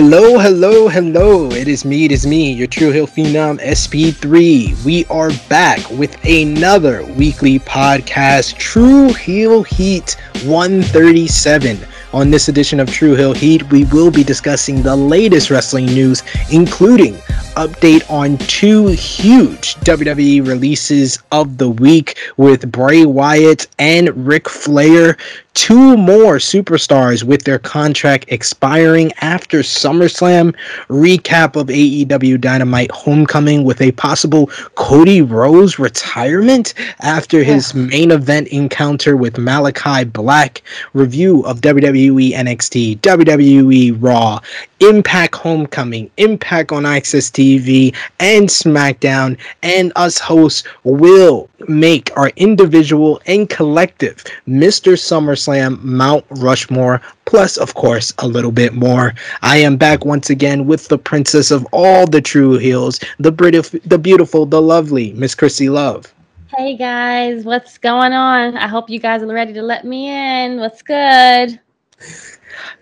Hello, hello, hello. It is me, it is me, your True Heel Phenom SP3. We are back with another weekly podcast, True Heel Heat 137. On this edition of True Heel Heat, we will be discussing the latest wrestling news, including update on two huge WWE releases of the week with Bray Wyatt and Ric Flair two more superstars with their contract expiring after SummerSlam. Recap of AEW Dynamite Homecoming with a possible Cody Rhodes retirement after his main event encounter with Malachi Black. Review of WWE NXT, WWE Raw, Impact Homecoming, Impact on AXS TV, and SmackDown. And us hosts will make our individual and collective Mr. SummerSlam Mount Rushmore, plus, of course, a little bit more. I am back once again with the princess of all the true heels, the Brit- the beautiful, the lovely Miss Chrissy Love. Hey guys, what's going on? I hope you guys are ready to let me in. What's good?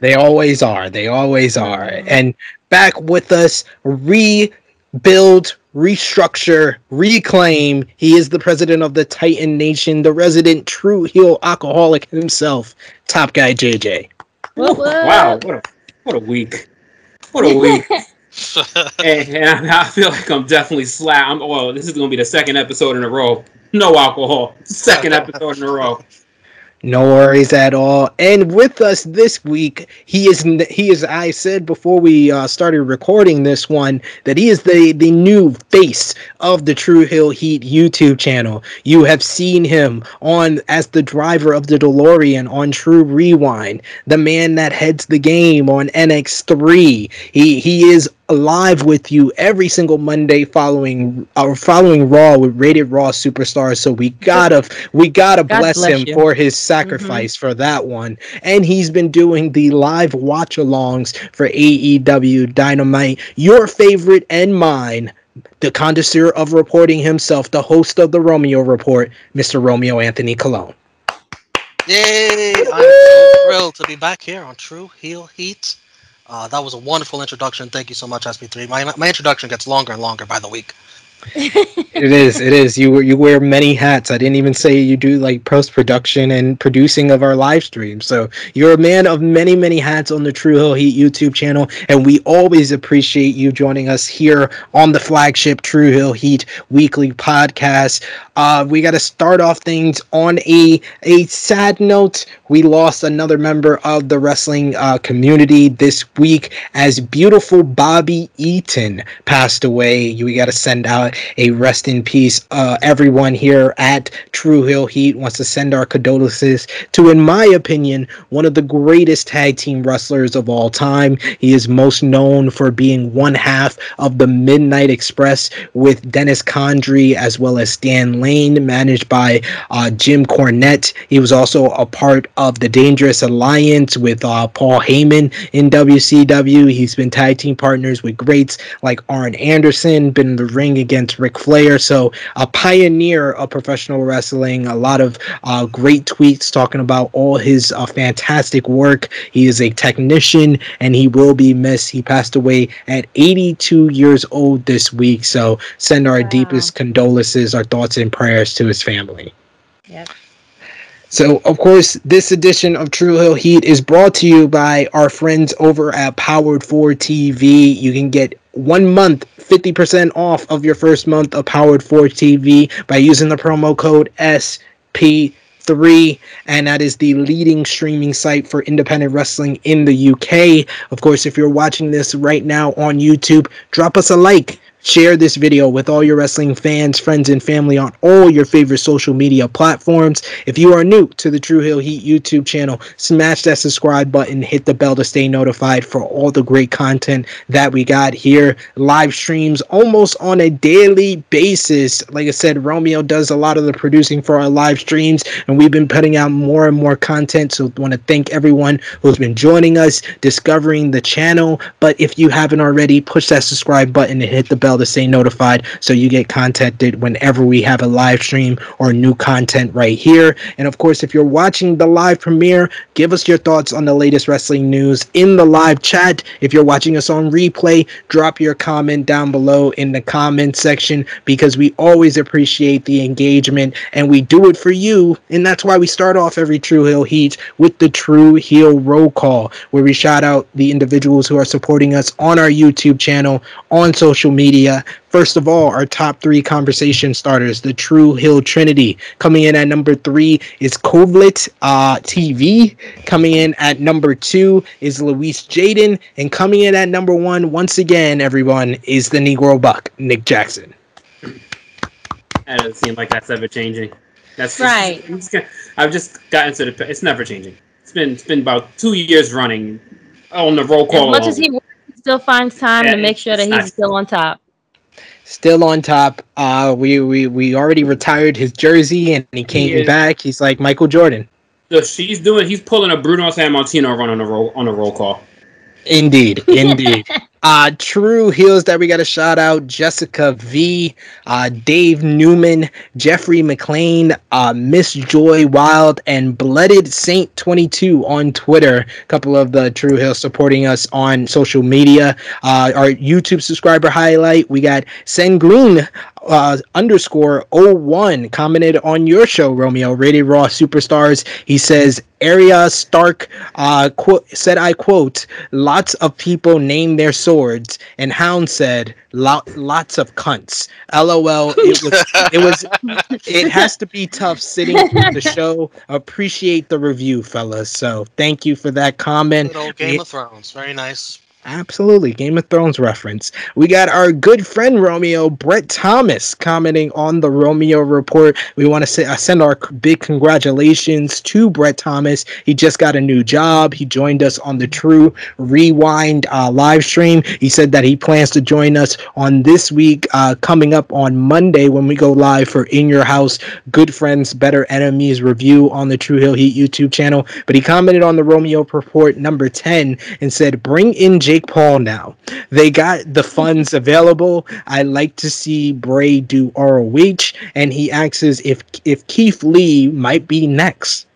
They always are. They always are. And back with us, rebuild, restructure, reclaim. He is the president of the Titan Nation, the resident true heel alcoholic himself, top guy JJ. What, what? Wow, what a what a week. What a week. and, and I, I feel like I'm definitely slap. I'm, well, this is going to be the second episode in a row. No alcohol. Second episode in a row. No worries at all. And with us this week, he is he is. I said before we uh, started recording this one that he is the the new face of the True Heel Heat YouTube channel. You have seen him on as the driver of the DeLorean on True Rewind, the man that heads the game on NX3. He he is live with you every single Monday following uh, following Raw with Rated Raw Superstars. So we gotta we gotta God bless, bless him you. for his sacrifice for that one. And he's been doing the live watch alongs for AEW Dynamite. Your favorite and mine. The connoisseur of reporting himself, the host of the Romeo Report, Mr. Romeo Anthony Cologne. Yay! I'm so thrilled to be back here on True Heel Heat. Uh, that was a wonderful introduction. Thank you so much, SP3. My, my introduction gets longer and longer by the week. It is. It is. You you wear many hats. I didn't even say you do like post production and producing of our live stream. So you're a man of many many hats on the True Heel Heat YouTube channel, and we always appreciate you joining us here on the flagship True Heel Heat weekly podcast. Uh, we got to start off things on a a sad note. We lost another member of the wrestling uh, community this week as beautiful Bobby Eaton passed away. We got to send out a rest in peace. Uh, everyone here at True Heel Heat wants to send our condolences to, in my opinion, one of the greatest tag team wrestlers of all time. He is most known for being one half of the Midnight Express with Dennis Condrey as well as Stan Lane, managed by uh, Jim Cornette. He was also a part of the Dangerous Alliance with uh, Paul Heyman in WCW. He's been tag team partners with greats like Arn Anderson, been in the ring against Ric Flair. So a pioneer of professional wrestling. A lot of uh, great tweets talking about all his uh, fantastic work. He is a technician and he will be missed. He passed away at 82 years old this week. So send our Wow. deepest condolences, our thoughts and prayers to his family. Yep. So, of course, this edition of True Heel Heat is brought to you by our friends over at Powered 4 TV. You can get one month 50% off of your first month of Powered 4 TV by using the promo code SP3 and that is the leading streaming site for independent wrestling in the UK. Of course, if you're watching this right now on YouTube, drop us a like. Share this video with all your wrestling fans, friends, and family on all your favorite social media platforms. If you are new to the True Heel Heat YouTube channel, smash that subscribe button, hit the bell to stay notified for all the great content that we got here. Live streams almost on a daily basis. Like I said, Romeo does a lot of the producing for our live streams, and we've been putting out more and more content. So, I want to thank everyone who's been joining us, discovering the channel. But if you haven't already, push that subscribe button and hit the bell bell to stay notified so you get contacted whenever we have a live stream or new content right here. And of course, if you're watching the live premiere, give us your thoughts on the latest wrestling news in the live chat. If you're watching us on replay, drop your comment down below in the comment section because we always appreciate the engagement and we do it for you. And that's why we start off every True Heel Heat with the True Heel Roll Call, where we shout out the individuals who are supporting us on our YouTube channel, on social media. First of all, our top three conversation starters, the True Heel Trinity. Coming in at number three is Kovlit uh, TV. Coming in at number two is Luis Jaden. And coming in at number one, once again, everyone, is the Negro Buck, Nick Jackson. That doesn't seem like that's ever changing. That's Right. I'm just gonna- I've just gotten to the. It's never changing. It's been it's been about two years running on the roll call. As much alone. as he works, he still finds time Yeah, to make sure that he's still on top. Still on top. Uh, we, we, we already retired his jersey and he came He back. He's like Michael Jordan. So she's doing. He's pulling a Bruno Sammartino run on a roll on a roll call. Indeed, indeed. uh true heels that we got to shout out Jessica V, uh Dave Newman, Jeffrey McLean, uh Miss Joy Wild and Blooded Saint 22 on Twitter. A couple of the True Heels supporting us on social media. Uh our YouTube subscriber highlight, we got Sen Green uh, underscore 01 commented on your show, Romeo, Rated Raw Superstars. He says, Arya Stark uh, said, I quote, lots of people name their swords, and Hound said, lots of cunts. LOL. It was, it was, it has to be tough sitting through the show. Appreciate the review, fellas. So thank you for that comment. Good old Game of Thrones. Very nice. Absolutely, Game of Thrones reference. We got our good friend Romeo Brett Thomas commenting on the Romeo report. We want to say, uh, send our big congratulations to Brett Thomas. He just got a new job. He joined us on the True Rewind uh, live stream. He said that he plans to join us on this week, uh, coming up on Monday when we go live for In Your House Good Friends Better Enemies review on the True Heel Heat YouTube channel. But he commented on the Romeo report number 10 and said, Bring in Jake Paul now. They got the funds available. I like to see Bray do ROH. And he asks if if Keith Lee might be next.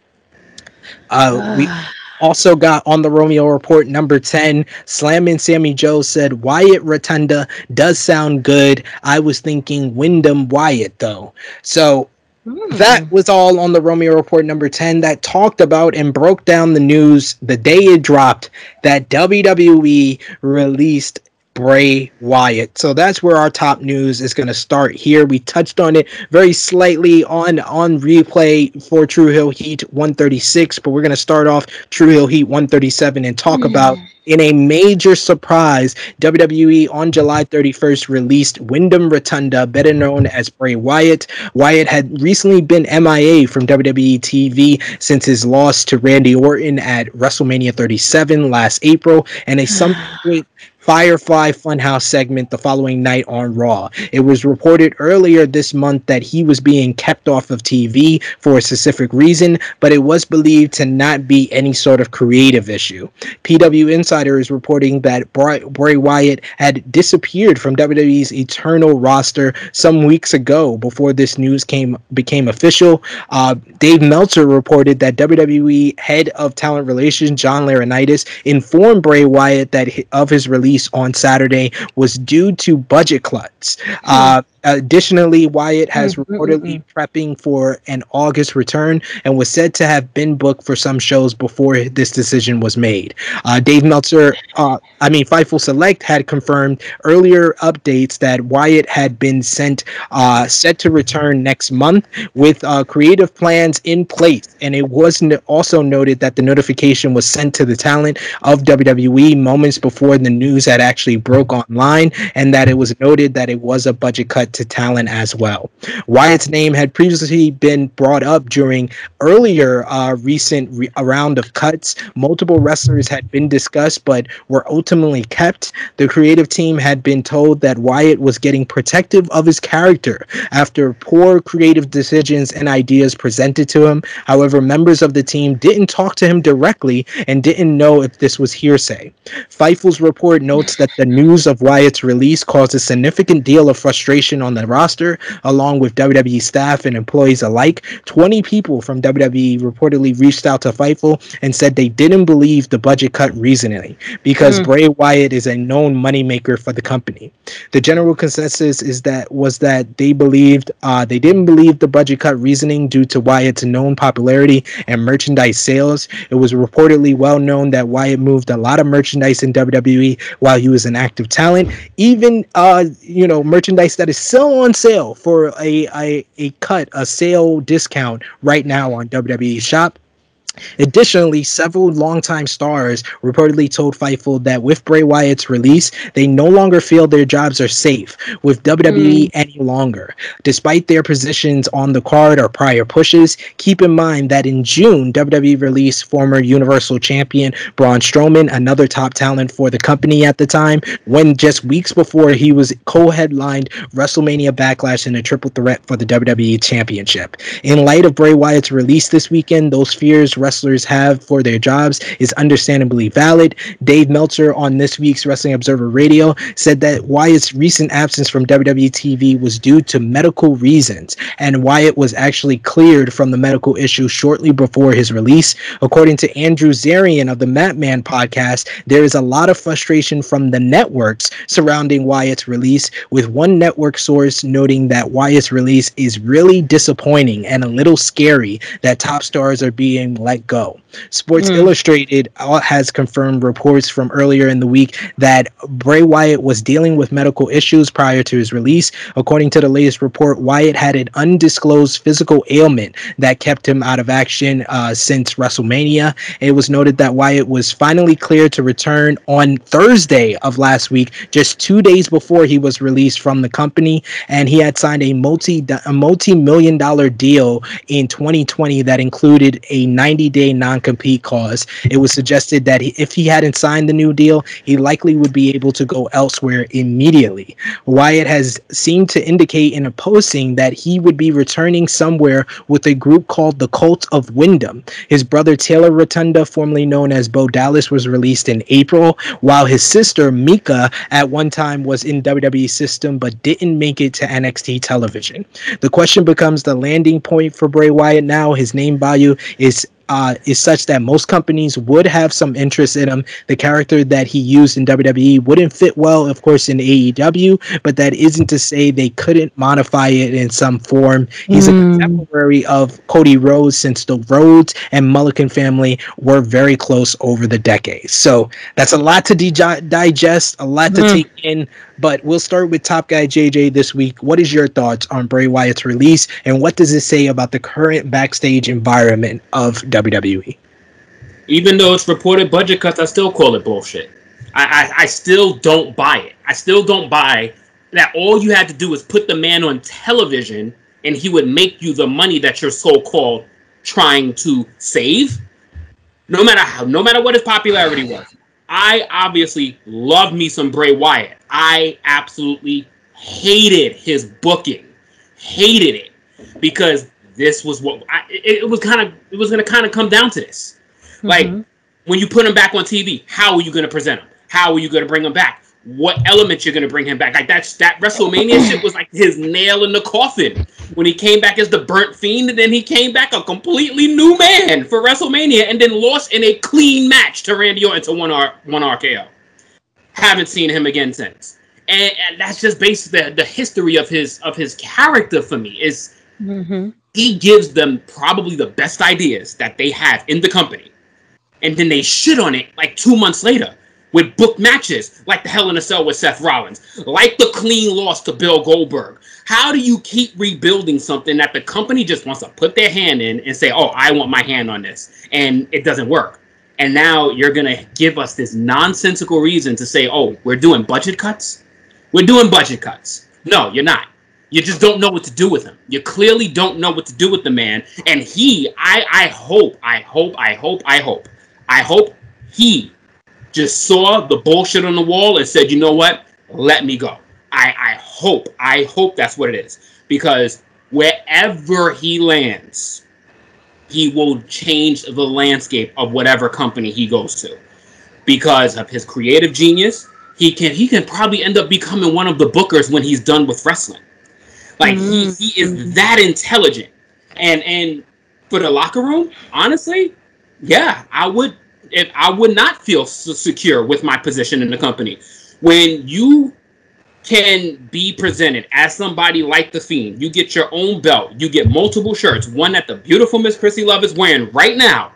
Uh, we also got on the Romeo Report number 10. Slam and Sammy Joe said Wyatt Rotunda does sound good. I was thinking Wyndham Wyatt though. So Hmm. that was all on the Romeo Report number 10 that talked about and broke down the news the day it dropped that WWE released Bray Wyatt. So that's where our top news is going to start here. We touched on it very slightly on on replay for True Heel Heat 136, but we're going to start off True Heel Heat 137 and talk about in a major surprise, WWE on July 31st released Wyndham Rotunda, better known as Bray Wyatt. Wyatt had recently been MIA from WWE TV since his loss to Randy Orton at WrestleMania 37 last April, and a subsequent Firefly Funhouse segment the following night on Raw. It was reported earlier this month that he was being kept off of TV for a specific reason, but it was believed to not be any sort of creative issue. PW Insider is reporting that Bray, Wyatt had disappeared from WWE's Eternal roster some weeks ago before this news came became official. Uh, Dave Meltzer reported that WWE head of talent relations John Laurinaitis informed Bray Wyatt that of his release on Saturday was due to budget cuts. Uh, additionally, Wyatt has Mm, mm, reportedly prepping for an August return and was said to have been booked for some shows before this decision was made. Uh, Dave Meltzer, uh, I mean, Fightful Select had confirmed earlier updates that Wyatt had been sent, uh, set to return next month with uh, creative plans in place. And it was n- also noted that the notification was sent to the talent of WWE moments before the news had actually broke online, and that it was noted that it was a budget cut to talent as well. Wyatt's name had previously been brought up during earlier uh, recent re- round of cuts. Multiple wrestlers had been discussed, but were ultimately kept. The creative team had been told that Wyatt was getting protective of his character after poor creative decisions and ideas presented to him. However, members of the team didn't talk to him directly and didn't know if this was hearsay. Fightful's report notes that the news of Wyatt's release caused a significant deal of frustration on the roster, along with WWE staff and employees alike. 20 people from WWE reportedly reached out to Fightful and said they didn't believe the budget cut reasoning because mm. Bray Wyatt is a known moneymaker for the company. The general consensus is that was that they believed uh, they didn't believe the budget cut reasoning due to Wyatt's known popularity and merchandise sales. It was reportedly well known that Wyatt moved a lot of merchandise in WWE while he was an active talent, even uh, you know merchandise that is still on sale for a, a a cut, a sale discount right now on WWE Shop. Additionally, several longtime stars reportedly told Fightful that with Bray Wyatt's release, they no longer feel their jobs are safe with WWE mm. Any longer. Despite their positions on the card or prior pushes, keep in mind that in June, WWE released former Universal Champion Braun Strowman, another top talent for the company at the time, when just weeks before he was co headlined WrestleMania Backlash in a triple threat for the WWE Championship. In light of Bray Wyatt's release this weekend, those fears wrestlers have for their jobs is understandably valid. Dave Meltzer on this week's Wrestling Observer Radio said that Wyatt's recent absence from WWE TV was due to medical reasons, and Wyatt was actually cleared from the medical issue shortly before his release. According to Andrew Zarian of the Mat Men podcast, there is a lot of frustration from the networks surrounding Wyatt's release, with one network source noting that Wyatt's release is really disappointing and a little scary that top stars are being let go. Sports mm. Illustrated has confirmed reports from earlier in the week that Bray Wyatt was dealing with medical issues prior to his release. According to the latest report, Wyatt had an undisclosed physical ailment that kept him out of action uh, since WrestleMania. It was noted that Wyatt was finally cleared to return on Thursday of last week, just two days before he was released from the company, and he had signed a multi a multi million dollar deal in 2020 that included a 90 day non compete clause. It was suggested that if he hadn't signed the new deal, he likely would be able to go elsewhere immediately. Wyatt has seemed to indicate in a posting that he would be returning somewhere with a group called the Cult of Wyndham. His brother Taylor Rotunda, formerly known as Bo Dallas, was released in April, while his sister Mika at one time was in WWE system but didn't make it to NXT television. The question becomes the landing point for Bray Wyatt now. His name value is uh, is such that most companies would have some interest in him. The character that he used in WWE wouldn't fit well, of course, in AEW, but that isn't to say they couldn't modify it in some form. He's mm. a hmm. contemporary of Cody Rhodes since the Rhodes and Mulligan family were very close over the decades. So that's a lot to de- digest, a lot to mm. take in. But we'll start with Top Guy JJ this week. What is your thoughts on Bray Wyatt's release, and what does it say about the current backstage environment of WWE? Even though it's reported budget cuts, I still call it bullshit. I, I, I still don't buy it. I still don't buy that all you had to do was put the man on television and he would make you the money that you're so-called trying to save. No matter how, no matter what his popularity was. I obviously love me some Bray Wyatt. I absolutely hated his booking, hated it because this was what I, it, it was kind of it was going to kind of come down to this. Mm-hmm. Like when you put him back on TV, how are you going to present him? How are you going to bring him back? What elements you're gonna bring him back. Like that's that WrestleMania shit was like his nail in the coffin when he came back as the burnt fiend, and then he came back a completely new man for WrestleMania, and then lost in a clean match to Randy Orton to one R one RKO. Haven't seen him again since, and, and that's just basically the, the history of his of his character for me. Is mm-hmm. he gives them probably the best ideas that they have in the company, and then they shit on it like two months later with book matches like the Hell in a Cell with Seth Rollins, like the clean loss to Bill Goldberg. How do you keep rebuilding something that the company just wants to put their hand in and say, "Oh, I want my hand on this," and it doesn't work? And now you're gonna give us this nonsensical reason to say, "Oh, we're doing budget cuts. We're doing budget cuts." No, you're not. You just don't know what to do with him. You clearly don't know what to do with the man. And he, I, I hope, I hope, I hope, I hope, I hope he just saw the bullshit on the wall and said, you know what? Let me go. I, I hope, I hope that's what it is. Because wherever he lands, he will change the landscape of whatever company he goes to. Because of his creative genius, he can he can probably end up becoming one of the bookers when he's done with wrestling. Like mm-hmm. he, he is that intelligent. And and for the locker room, honestly, yeah, I would if I would not feel secure with my position in the company. When you can be presented as somebody like the Fiend, you get your own belt, you get multiple shirts, one that the beautiful Miss Krssi Love is wearing right now.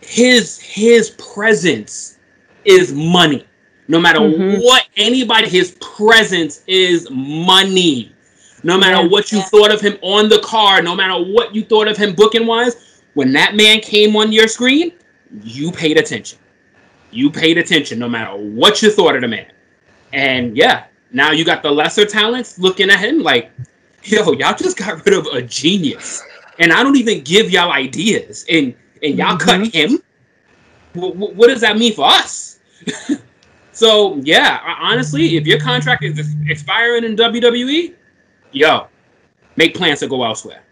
His his presence is money. No matter mm-hmm. what anybody, his presence is money. No matter what you thought of him on the card, no matter what you thought of him booking wise, when that man came on your screen, you paid attention. You paid attention no matter what you thought of the man. And yeah, now you got the lesser talents looking at him like, yo, y'all just got rid of a genius. And I don't even give y'all ideas. And and y'all mm-hmm. cut him. W- what does that mean for us? So yeah, honestly, if your contract is expiring in WWE, yo, make plans to go elsewhere.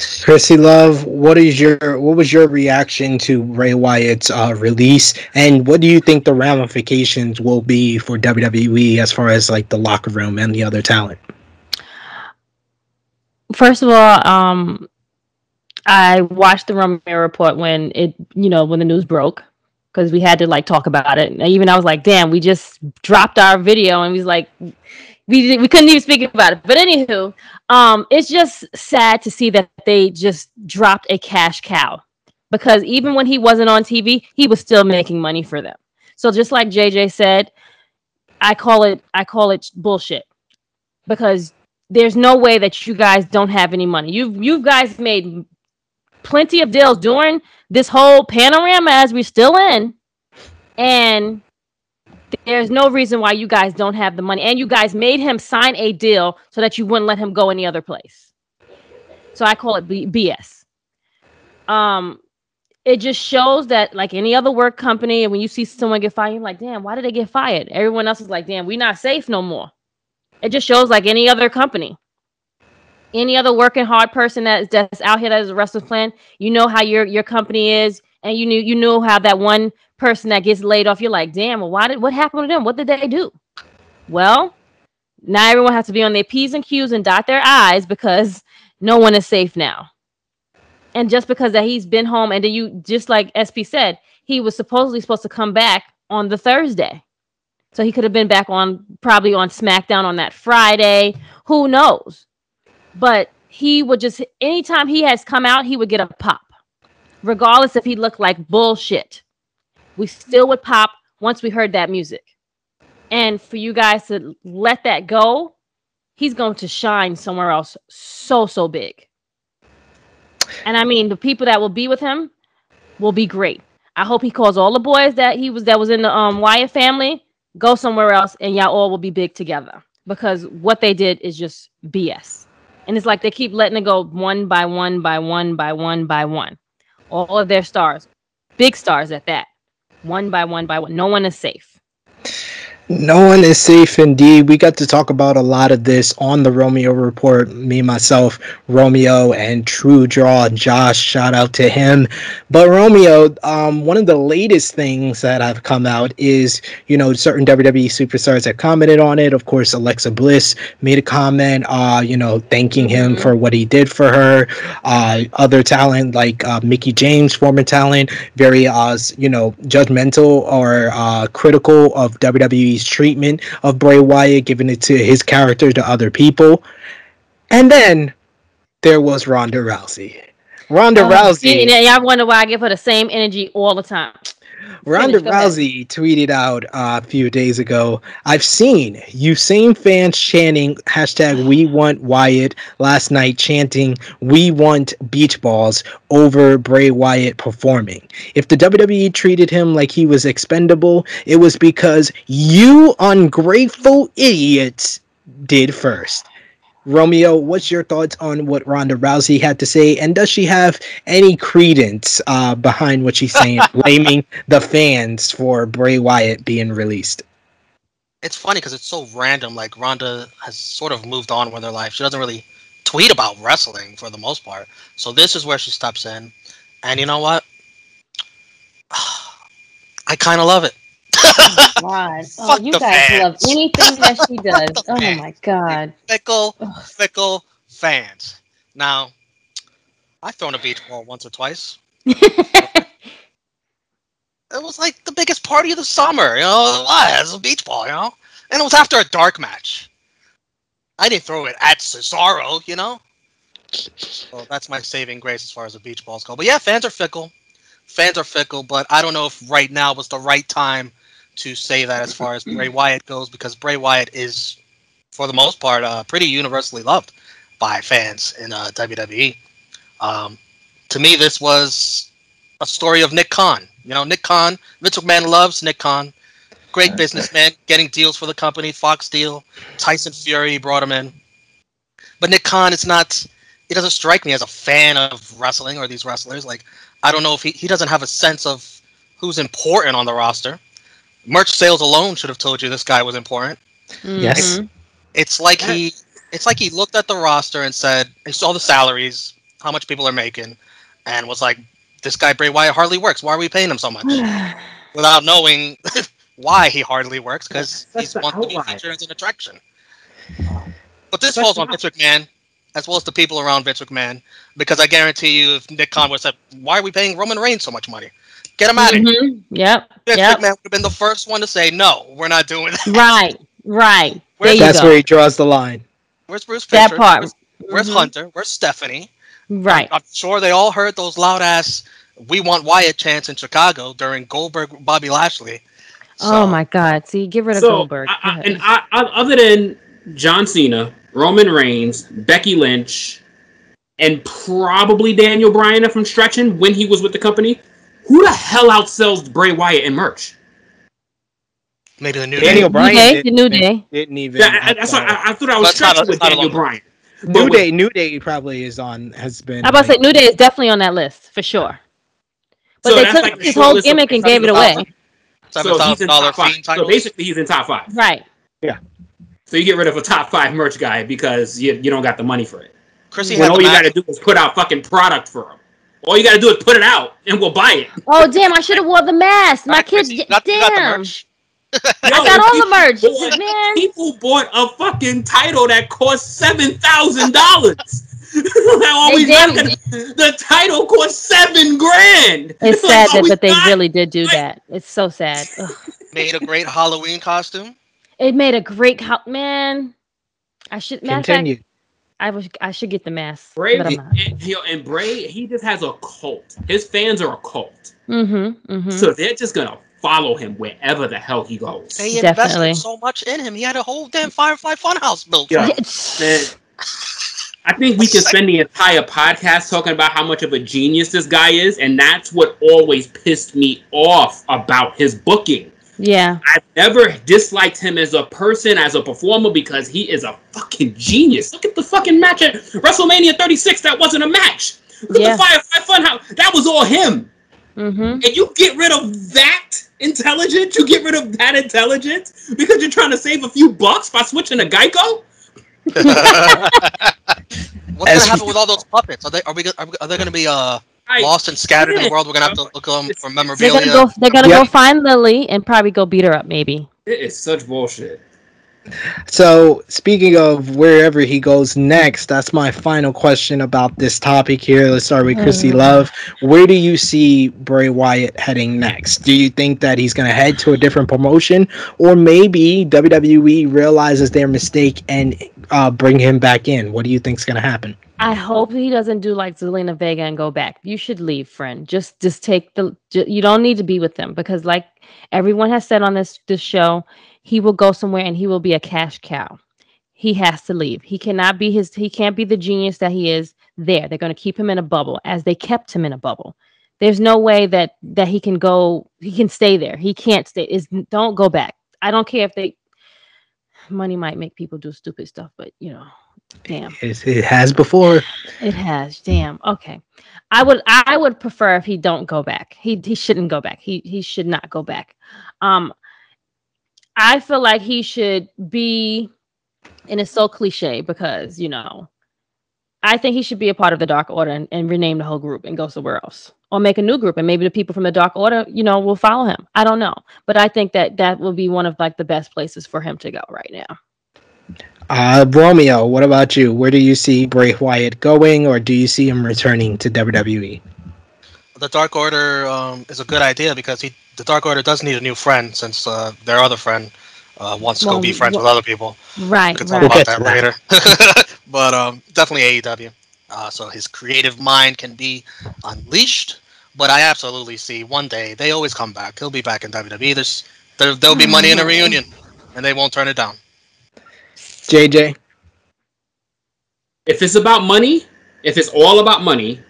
Krssi Love, what is your what was your reaction to Bray Wyatt's uh, release, and what do you think the ramifications will be for WWE as far as like the locker room and the other talent? First of all, um, I watched the Romeo report when it you know when the news broke because we had to like talk about it. And even I was like, damn, we just dropped our video and was like, we we couldn't even speak about it. But anywho, um, it's just sad to see that they just dropped a cash cow because even when he wasn't on TV, he was still making money for them. So just like JJ said, I call it I call it bullshit because there's no way that you guys don't have any money. You you guys made plenty of deals during this whole panorama as we're still in. And there's no reason why you guys don't have the money. And you guys made him sign a deal so that you wouldn't let him go any other place. So I call it B- BS. Um, it just shows that like any other work company, and when you see someone get fired, you're like, damn, why did they get fired? Everyone else is like, damn, we're not safe no more. It just shows like any other company any other working hard person that's that's out here that is a wrestling plan, you know how your your company is, and you knew you knew how that one person that gets laid off, you're like, damn, well, why did what happened to them? What did they do? Well, now everyone has to be on their P's and Q's and dot their I's because no one is safe now. And just because that he's been home, and then you just like SP said, he was supposedly supposed to come back on the Thursday. So he could have been back on probably on SmackDown on that Friday. Who knows? but he would just anytime he has come out, he would get a pop, regardless if he looked like bullshit. We still would pop once we heard that music. And for you guys to let that go, he's going to shine somewhere else so so big. And I mean, the people that will be with him will be great. I hope he calls all the boys that he was that was in the um Wyatt family go somewhere else, and y'all all will be big together because what they did is just BS. And it's like they keep letting it go one by one by one by one by one. All of their stars, big stars at that, one by one by one. No one is safe. No one is safe indeed. We got to talk about a lot of this on the Romeo Report. Me, myself, Romeo, and True Draw Josh. Shout out to him. But Romeo, um, one of the latest things that have come out is, you know, certain WWE superstars have commented on it. Of course, Alexa Bliss made a comment, uh, you know, thanking him mm-hmm. for what he did for her. Uh, other talent like uh, Mickie James, former talent, very, uh, you know, judgmental or uh, critical of WWE treatment of Bray Wyatt, giving it to his character to other people. And then there was Ronda Rousey. Ronda oh, Rousey. Yeah, y'all wonder why I give her the same energy all the time. Ronda Rousey tweeted out uh, a few days ago, I've seen Usain fans chanting hashtag we want Wyatt last night chanting we want beach balls over Bray Wyatt performing. If the WWE treated him like he was expendable, it was because you ungrateful idiots did first. Romeo, what's your thoughts on what Ronda Rousey had to say, and does she have any credence uh, behind what she's saying, blaming the fans for Bray Wyatt being released? It's funny because it's so random. Like Ronda has sort of moved on with her life. She doesn't really tweet about wrestling for the most part. So this is where she steps in, and you know what? I kind of love it. Oh, God. Oh, you guys fans. love anything that she does. oh my God. Fickle, fickle fans. Now, I've thrown a beach ball once or twice. it was like the biggest party of the summer, you know. It was a beach ball, you know, and it was after a dark match. I didn't throw it at Cesaro, you know. So that's my saving grace as far as the beach balls go. But yeah, fans are fickle. Fans are fickle, but I don't know if right now was the right time to say that as far as Bray Wyatt goes, because Bray Wyatt is, for the most part, uh, pretty universally loved by fans in uh, WWE. Um, to me, this was a story of Nick Khan. You know, Nick Khan, Vince McMahon loves Nick Khan. Great businessman, getting deals for the company, Fox deal, Tyson Fury brought him in. But Nick Khan is not, he doesn't strike me as a fan of wrestling or these wrestlers. Like, I don't know if he, he doesn't have a sense of who's important on the roster merch sales alone should have told you this guy was important. Mm-hmm. Yes. It's like he it's like he looked at the roster and said he saw the salaries, how much people are making, and was like, This guy Bray Wyatt hardly works. Why are we paying him so much? Without knowing why he hardly works, because he's wanted to be featured as an attraction. But this That's falls on Vince McMahon, as well as the people around Vince McMahon, because I guarantee you, if Nick Khan would have said, "Why are we paying Roman Reigns so much money?" Get him out of mm-hmm. here. Yep. Vince yep. McMahon would have been the first one to say, no, we're not doing that. Right, right. That's where he draws the line. Where's Bruce That part. Where's, where's mm-hmm. Hunter? Where's Stephanie? Right. I'm, I'm, sure they all heard those loud ass "We Want Wyatt" chants in Chicago during Goldberg, Bobby Lashley. So, oh my God! See, get rid of so, Goldberg. I, I, and I, other than John Cena, Roman Reigns, Becky Lynch, and probably Daniel Bryan, if I'm stretching, when he was with the company, who the hell outsells Bray Wyatt in merch? Maybe the New Daniel Day. Bryan. New Day. The New Day. Didn't even. Yeah, that's what I, I, thought I was stretching with Daniel Bryan. New with, Day. New Day probably is on. Has been. I about like, to say New Day is definitely on that list for sure. But so they took like his whole gimmick and gave it away. So he's in top five. So basically, he's in top five. Right. Yeah. So you get rid of a top five merch guy because you, you don't got the money for it. Chrissy when all you got to do is put out fucking product for him. All you got to do is put it out, and we'll buy it. Oh damn! I should have wore the mask. My kids, damn. I got all the merch, bought, man. People bought a fucking title that cost seven thousand dollars. the title cost seven grand. It's sad that, but they really did do that. It's so sad. Ugh. Made a great Halloween costume. It made a great ho- man. I should continue. Fact, I was I should get the mask. Bray and, and, Bray, he just has a cult. His fans are a cult. Mm-hmm, mm-hmm. So they're just gonna follow him wherever the hell he goes. They Definitely. invested so much in him. He had a whole damn Firefly Funhouse built. Yeah. Man, I think we can spend the entire podcast talking about how much of a genius this guy is, and that's what always pissed me off about his booking. Yeah. I've never disliked him as a person, as a performer, because he is a fucking genius. Look at the fucking match at WrestleMania 36. That wasn't a match. Look yeah. at the Firefly Funhouse. That was all him. Mm-hmm. And you get rid of that intelligence? You get rid of that intelligence because you're trying to save a few bucks by switching to Geico? What's gonna happen with all those puppets? Are they are we are, are they gonna be uh lost and scattered in the world. We're gonna have to look them for memorabilia. They're gonna go. They're gonna yep. go find Lily and probably go beat her up. Maybe. It is such bullshit. So, speaking of wherever he goes next, that's my final question about this topic here. Let's start with Chrissy mm. Love. Where do you see Bray Wyatt heading next? Do you think that he's going to head to a different promotion, or maybe WWE realizes their mistake and uh, bring him back in? What do you think is going to happen? I hope he doesn't do like Zelina Vega and go back. You should leave, friend. Just just take the you don't need to be with them because like everyone has said on this this show, he will go somewhere and he will be a cash cow. He has to leave. He cannot be his he can't be the genius that he is there. They're going to keep him in a bubble as they kept him in a bubble. There's no way that that he can go he can stay there. He can't stay. Is don't go back. I don't care if they money might make people do stupid stuff, but you know, damn. It, it has before. It has. Damn. Okay. I would I would prefer if he don't go back. He he shouldn't go back. He he should not go back. Um I feel like he should be and it's so cliche because, you know, I think he should be a part of the Dark Order and, and, rename the whole group and go somewhere else, or make a new group, and maybe the people from the Dark Order, you know, will follow him. I don't know, but I think that that will be one of like the best places for him to go right now. Uh, Romeo, what about you? Where do you see Bray Wyatt going, or do you see him returning to WWE? The Dark Order um, is a good idea because he, the Dark Order does need a new friend since uh, their other friend uh, wants to well, go be friends well, with other people. Right. We can talk right. about that later. but um, definitely AEW. Uh, so his creative mind can be unleashed. But I absolutely see one day they always come back. He'll be back in WWE. There's there, there'll be money in a reunion, and they won't turn it down. JJ, if it's about money, if it's all about money,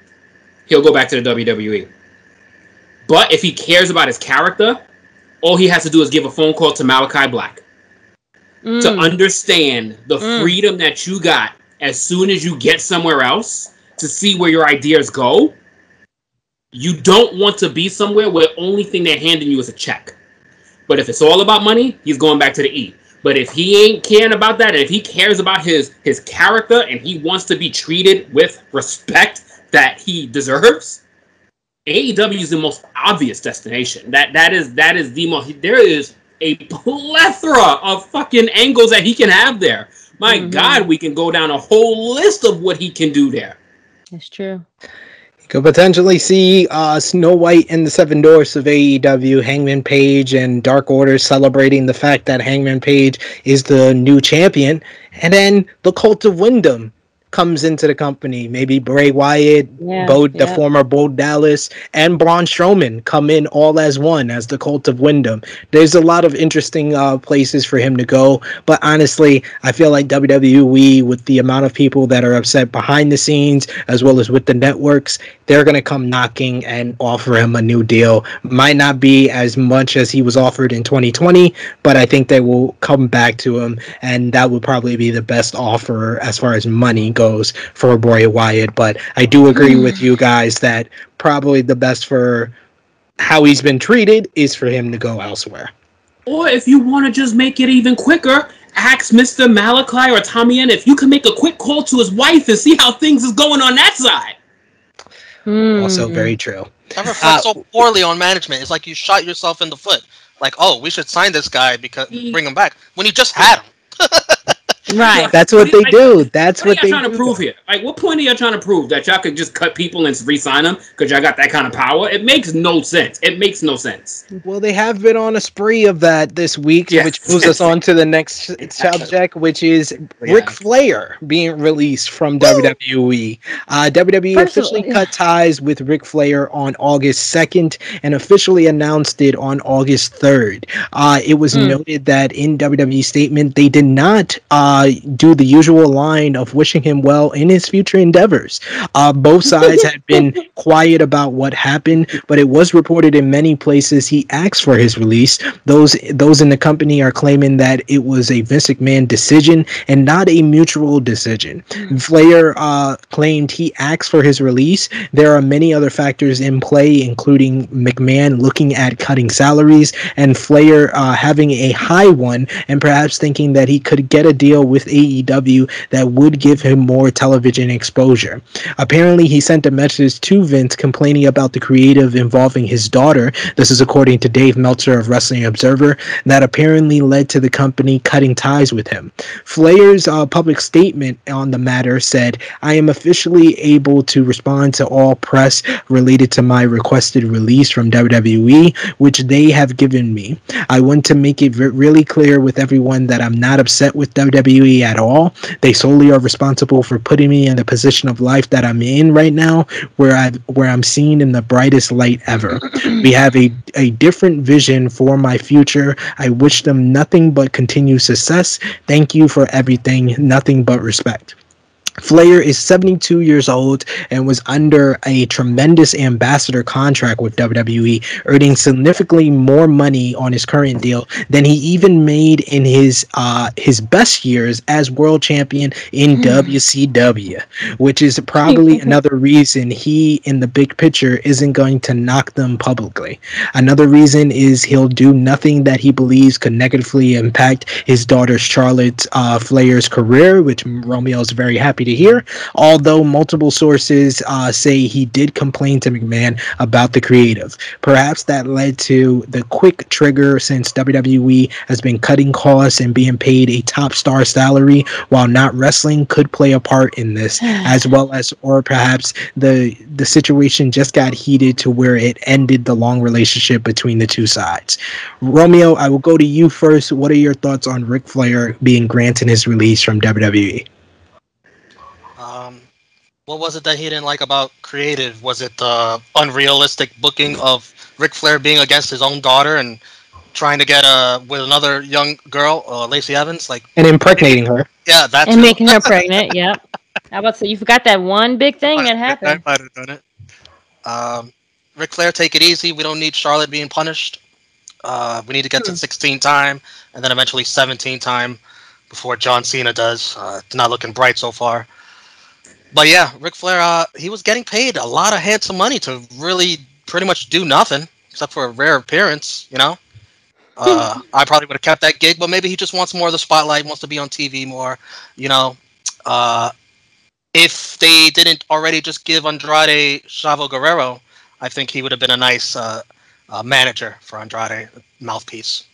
he'll go back to the WWE. But if he cares about his character, all he has to do is give a phone call to Malachi Black mm. to understand the mm. freedom that you got as soon as you get somewhere else to see where your ideas go. You don't want to be somewhere where the only thing they're handing you is a check. But if it's all about money, he's going back to the E. But if he ain't caring about that, and if he cares about his his character and he wants to be treated with respect that he deserves, AEW is the most obvious destination. That that is that is the most. There is a plethora of fucking angles that he can have there. My mm-hmm. God, we can go down a whole list of what he can do there. That's true. Could potentially see uh, Snow White and the Seven Doors of AEW, Hangman Page and Dark Order celebrating the fact that Hangman Page is the new champion, and then the Cult of Windham comes into the company. Maybe Bray Wyatt, yeah, Bo, the former Bo Dallas, and Braun Strowman come in all as one as the Cult of Windham. There's a lot of interesting uh, places for him to go, but honestly, I feel like WWE, with the amount of people that are upset behind the scenes as well as with the networks, they're going to come knocking and offer him a new deal. Might not be as much as he was offered in 2020, but I think they will come back to him, and that would probably be the best offer as far as money goes for Bray Wyatt. But I do agree mm. with you guys that probably the best for how he's been treated is for him to go elsewhere. Or if you want to just make it even quicker, ask Mr. Malachi or Tommy End if you can make a quick call to his wife and see how things is going on that side. Mm. Also, very true. That reflects uh, so poorly on management. It's like you shot yourself in the foot. Like, oh, we should sign this guy because bring him back when you just had him. Right. That's what, they do. That's what, they. what they trying to prove here. Like, what point are y'all trying to prove that y'all could just cut people and re-sign them because y'all got that kind of power? It makes no sense. It makes no sense. Well, they have been on a spree of that this week, yes. which moves us on to the next subject, which is yeah. Ric Flair being released from Woo! WWE. Uh, WWE Personally, officially yeah. cut ties with Ric Flair on August 2nd and officially announced it on August 3rd. Uh, it was mm. noted that in WWE statement they did not. Uh, uh, do the usual line of wishing him well in his future endeavors. Uh, both sides had been quiet about what happened, but it was reported in many places he asked for his release. Those those in the company are claiming that it was a Vince McMahon decision and not a mutual decision. Mm. Flair uh, claimed he asked for his release. There are many other factors in play, including McMahon looking at cutting salaries and Flair uh, having a high one and perhaps thinking that he could get a deal with AEW that would give him more television exposure. Apparently, he sent a message to Vince complaining about the creative involving his daughter. This is according to Dave Meltzer of Wrestling Observer, that apparently led to the company cutting ties with him. Flair's uh, public statement on the matter said, I am officially able to respond to all press related to my requested release from WWE, which they have given me. I want to make it really clear with everyone that I'm not upset with WWE WWE at all. They solely are responsible for putting me in the position of life that I'm in right now, where I where I'm seen in the brightest light ever. we have a, a different vision for my future. I wish them nothing but continued success. Thank you for everything. Nothing but respect. Flair is 72 years old and was under a tremendous ambassador contract with WWE, earning significantly more money on his current deal than he even made in his uh, his best years as world champion in WCW, which is probably another reason he, in the big picture, isn't going to knock them publicly. Another reason is he'll do nothing that he believes could negatively impact his daughter Charlotte uh, Flair's career, which Romeo is very happy to hear. Although multiple sources uh, say he did complain to McMahon about the creative. Perhaps that led to the quick trigger since WWE has been cutting costs and being paid a top star salary while not wrestling could play a part in this, as well as, or perhaps the the situation just got heated to where it ended the long relationship between the two sides. Romeo, I will go to you first. What are your thoughts on Ric Flair being granted his release from WWE? Um, what was it that he didn't like about creative? Was it the unrealistic booking of Ric Flair being against his own daughter and trying to get uh with another young girl, uh, Lacey Evans, like and impregnating her? Yeah, that and making her pregnant. Yep. How about so you forgot that one big thing that happened? I might have done it. Um, Ric Flair, take it easy. We don't need Charlotte being punished. Uh, we need to get to hmm. 16 time and then eventually 17 time before John Cena does. Uh, it's not looking bright so far. But yeah, Ric Flair, uh, he was getting paid a lot of handsome money to really pretty much do nothing except for a rare appearance, you know? Uh, I probably would have kept that gig, but maybe he just wants more of the spotlight, wants to be on TV more, you know? Uh, if they didn't already just give Andrade Chavo Guerrero, I think he would have been a nice uh, uh, manager for Andrade, mouthpiece.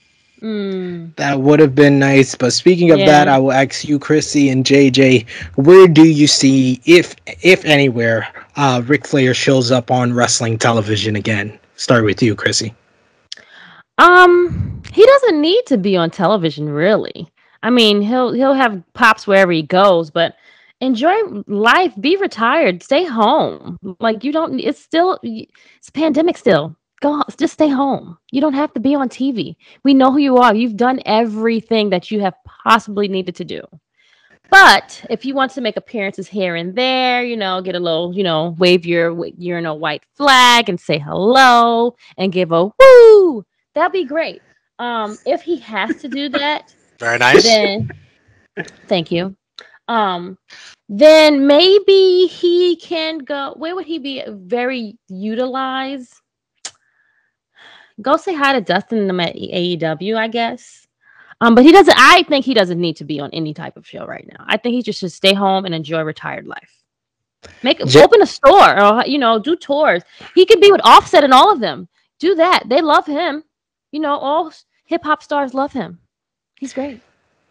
Mm. That would have been nice. But speaking of yeah. that, I will ask you, Chrissy and JJ, where do you see, if if anywhere, uh, Ric Flair shows up on wrestling television again? Start with you, Chrissy. Um, he doesn't need to be on television, really. I mean, he'll he'll have pops wherever he goes, but enjoy life be retired stay home like you don't it's still it's pandemic still go just stay home. You don't have to be on tv we know who you are. You've done everything that you have possibly needed to do. But if you want to make appearances here and there you know get a little you know wave your your a white flag and say hello and give a woo that'd be great. Um if he has to do that very nice. then thank you. Um, then maybe he can go. Where would he be very utilized? Go say hi to Dustin and them at AEW, I guess. Um, but he doesn't. I think he doesn't need to be on any type of show right now. I think he just should stay home and enjoy retired life. Make J- open a store, or you know, do tours. He could be with Offset and all of them. Do that. They love him. You know, all hip hop stars love him. He's great.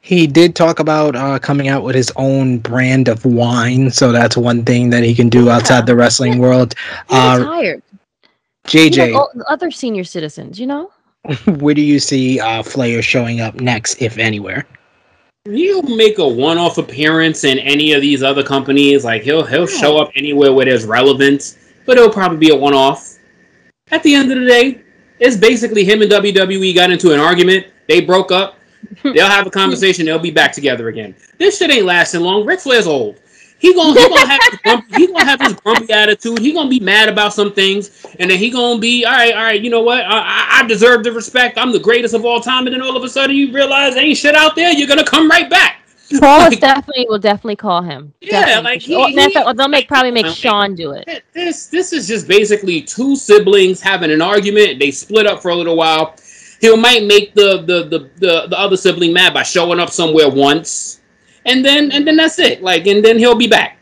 He did talk about uh, coming out with his own brand of wine, so that's one thing that he can do outside the wrestling world. He's uh, retired. JJ, like other senior citizens, you know. Where do you see uh, Flair showing up next, if anywhere? He'll make a one-off appearance in any of these other companies. Like he'll he'll yeah. show up anywhere where there's relevance, but it'll probably be a one-off. At the end of the day, it's basically him and WWE got into an argument. They broke up. They'll have a conversation. They'll be back together again. This shit ain't lasting long. Ric Flair's old. He gonna he gonna have his grumpy, he gonna have his grumpy attitude. He gonna be mad about some things, and then he gonna be all right. All right, you know what? I, I deserve the respect. I'm the greatest of all time, and then all of a sudden you realize ain't shit out there. You're gonna come right back. Paul like, definitely will definitely call him. Yeah, definitely. like he, he, they'll make probably make Sean do it. This this is just basically two siblings having an argument. They split up for a little while he might make the, the the, the the other sibling mad by showing up somewhere once, and then and then that's it. Like, and then he'll be back.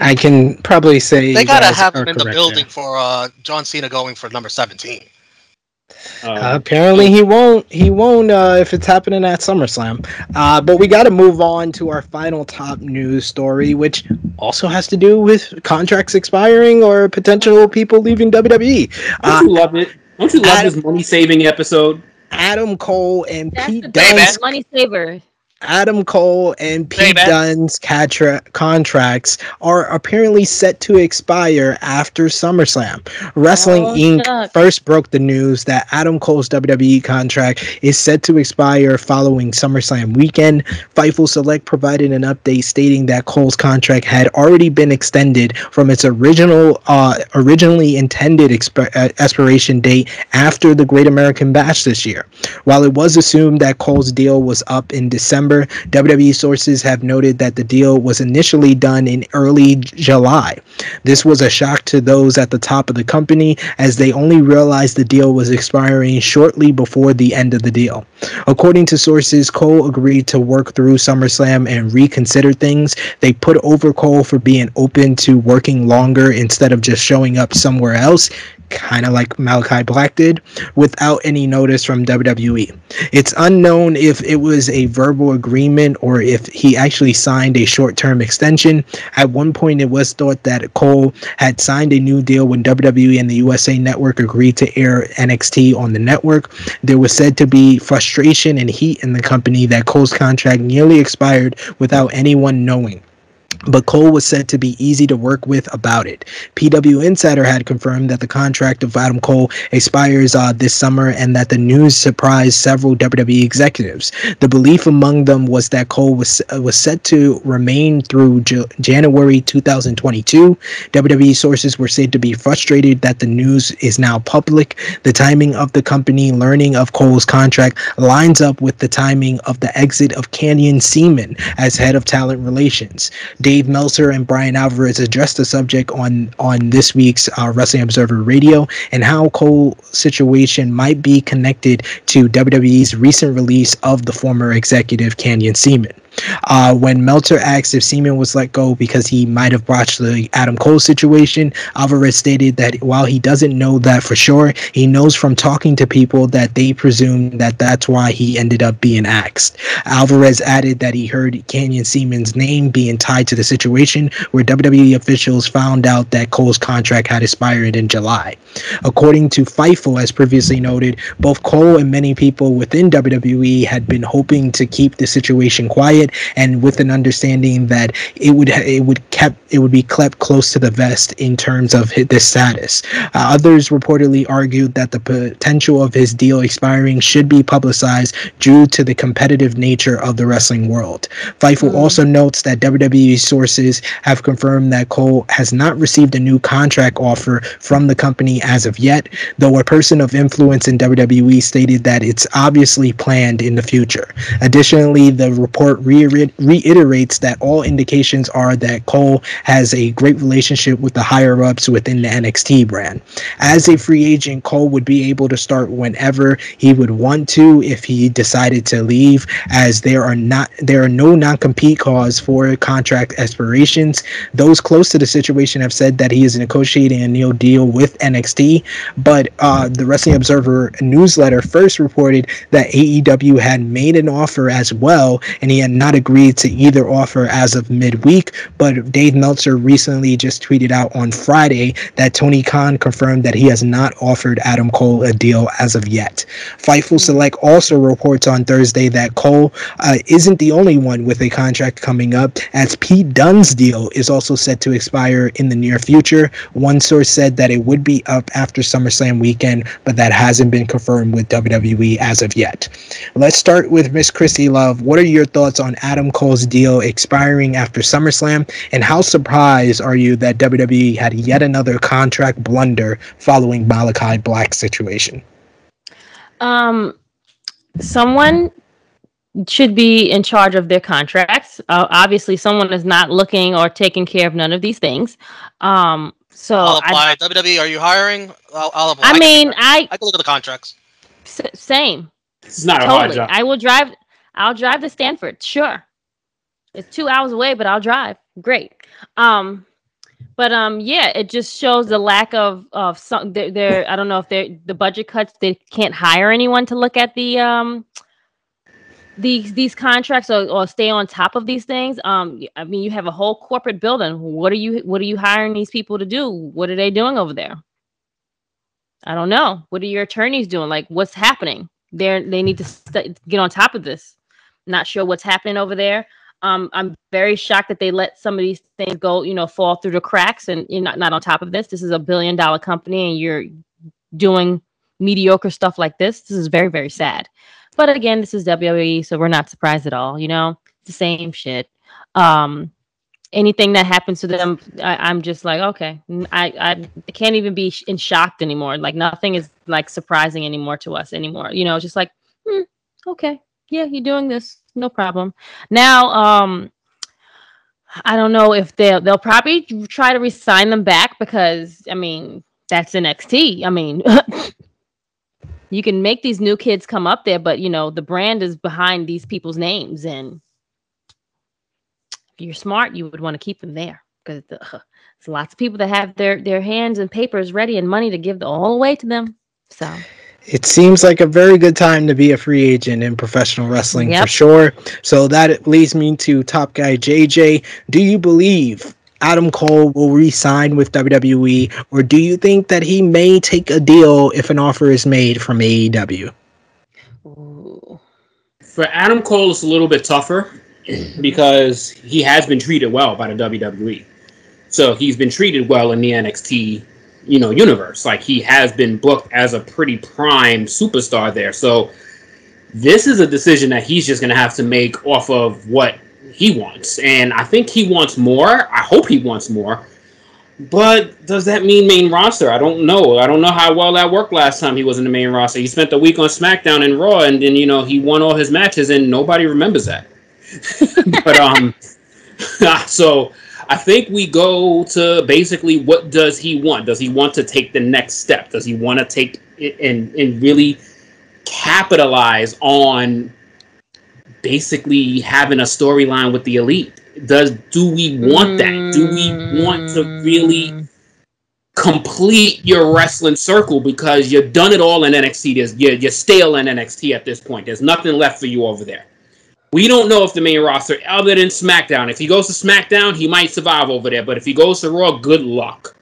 I can probably say they gotta have him in the building there. for uh, John Cena going for number seventeen. Uh, uh, apparently he won't. He won't uh, if it's happening at SummerSlam. Uh, but we got to move on to our final top news story, which also has to do with contracts expiring or potential people leaving WWE. I love it. Don't you love Adam, this money saving episode? Adam Cole and That's Pete Dunne. Money saver. Adam Cole and Pete hey, Dunne's contra- contracts are apparently set to expire after SummerSlam. Wrestling oh, Inc. First broke the news that Adam Cole's WWE contract is set to expire following SummerSlam weekend. Fightful Select provided an update stating that Cole's contract had already been extended from its original, uh, originally intended exp- uh, expiration date after the Great American Bash this year. While it was assumed that Cole's deal was up in December December. WWE sources have noted that the deal was initially done in early July. This was a shock to those at the top of the company as they only realized the deal was expiring shortly before the end of the deal. According to sources, Cole agreed to work through SummerSlam and reconsider things. They put over Cole for being open to working longer instead of just showing up somewhere else kind of like Malachi Black did, without any notice from WWE. It's unknown if it was a verbal agreement or if he actually signed a short term extension. At one point, it was thought that Cole had signed a new deal when WWE and the USA Network agreed to air NXT on the network. There was said to be frustration and heat in the company that Cole's contract nearly expired without anyone knowing but Cole was said to be easy to work with about it. PW Insider had confirmed that the contract of Adam Cole expires uh, this summer and that the news surprised several WWE executives. The belief among them was that Cole was uh, was set to remain through J- January 2022. WWE sources were said to be frustrated that the news is now public. The timing of the company learning of Cole's contract lines up with the timing of the exit of Canyon Ceman as head of talent relations. Dave Meltzer and Bryan Alvarez addressed the subject on on this week's uh, Wrestling Observer Radio and how Cole's situation might be connected to WWE's recent release of the former executive Canyon Ceman. Uh, when Meltzer asked if Ceman was let go because he might have botched the Adam Cole situation, Alvarez stated that while he doesn't know that for sure, he knows from talking to people that they presume that that's why he ended up being axed. Alvarez added that he heard Canyon Ceman's name being tied to the situation where WWE officials found out that Cole's contract had expired in July. According to Fightful, as previously noted, both Cole and many people within WWE had been hoping to keep the situation quiet and with an understanding that it would it would kept it would be kept close to the vest in terms of this status. Uh, others reportedly argued that the potential of his deal expiring should be publicized due to the competitive nature of the wrestling world. Fightful mm. also notes that WWE sources have confirmed that Cole has not received a new contract offer from the company as of yet, though a person of influence in WWE stated that it's obviously planned in the future. Additionally, the report reiterates that all indications are that Cole has a great relationship with the higher ups within the NXT brand. As a free agent, Cole would be able to start whenever he would want to if he decided to leave, as there are not there are no non-compete clause for contract expirations. Those close to the situation have said that he is negotiating a new deal with NXT, but uh, the Wrestling Observer newsletter first reported that AEW had made an offer as well, and he had not agreed to either offer as of midweek. But Dave Meltzer recently just tweeted out on Friday that Tony Khan confirmed that he has not offered Adam Cole a deal as of yet. Fightful Select also reports on Thursday that Cole uh, isn't the only one with a contract coming up, as Pete Dunne's deal is also set to expire in the near future. One source said that it would be up after SummerSlam weekend, but that hasn't been confirmed with WWE as of yet. Let's start with Miss Krssi Love. What are your thoughts on on Adam Cole's deal expiring after SummerSlam? And how surprised are you that WWE had yet another contract blunder following Malachi Black's situation? Um, someone should be in charge of their contracts. Uh, obviously, someone is not looking or taking care of none of these things. Um, so I'll apply. I, WWE, are you hiring? I'll, I'll apply. I, I mean, I I can look at the contracts. S- same. It's not totally. a hard job. I will drive. I'll drive to Stamford. Sure. It's two hours away, but I'll drive. Great. Um, but um, yeah, it just shows the lack of of some. They're, they're I don't know if they're the budget cuts. They can't hire anyone to look at the um these these contracts or, or stay on top of these things. Um, I mean, you have a whole corporate building. What are you What are you hiring these people to do? What are they doing over there? I don't know. What are your attorneys doing? Like, what's happening? They're they need to st- get on top of this Not sure what's happening over there. Um, I'm very shocked that they let some of these things go, you know, fall through the cracks. And you're not, not on top of this. This is a billion dollar company, and you're doing mediocre stuff like this. This is very, very sad. But again, this is WWE, so we're not surprised at all. You know, it's the same shit. Um, anything that happens to them, I, am just like, okay, I, I can't even be in shocked anymore. Like nothing is like surprising anymore to us anymore. You know, just like, hmm, okay, yeah, you're doing this, no problem. Now, um, I don't know if they'll they'll probably try to resign them back because I mean that's NXT. I mean, you can make these new kids come up there, but you know the brand is behind these people's names, and if you're smart, you would want to keep them there because the, uh, there's lots of people that have their their hands and papers ready and money to give the, all away to them. So it seems like a very good time to be a free agent in professional wrestling yep. for sure. So that leads me to top guy JJ. Do you believe Adam Cole will re-sign with WWE, or do you think that he may take a deal if an offer is made from AEW? For Adam Cole, it's a little bit tougher because he has been treated well by the WWE. So he's been treated well in the NXT, you know, universe. Like he has been booked as a pretty prime superstar there. So this is a decision that he's just going to have to make off of what he wants. And I think he wants more. I hope he wants more. But does that mean main roster? I don't know. I don't know how well that worked last time he was in the main roster. He spent the week on SmackDown and Raw, and then you know he won all his matches, and nobody remembers that. but um, so I think we go to basically what does he want? Does he want to take the next step? Does he want to take it and and really capitalize on basically having a storyline with the elite? Does do we want that? Do we want to really mm. complete your wrestling circle because you've done it all in NXT? There's, you're, you're stale in NXT at this point. There's nothing left for you over there. We don't know if the main roster, other than SmackDown, if he goes to SmackDown, he might survive over there. But if he goes to Raw, good luck.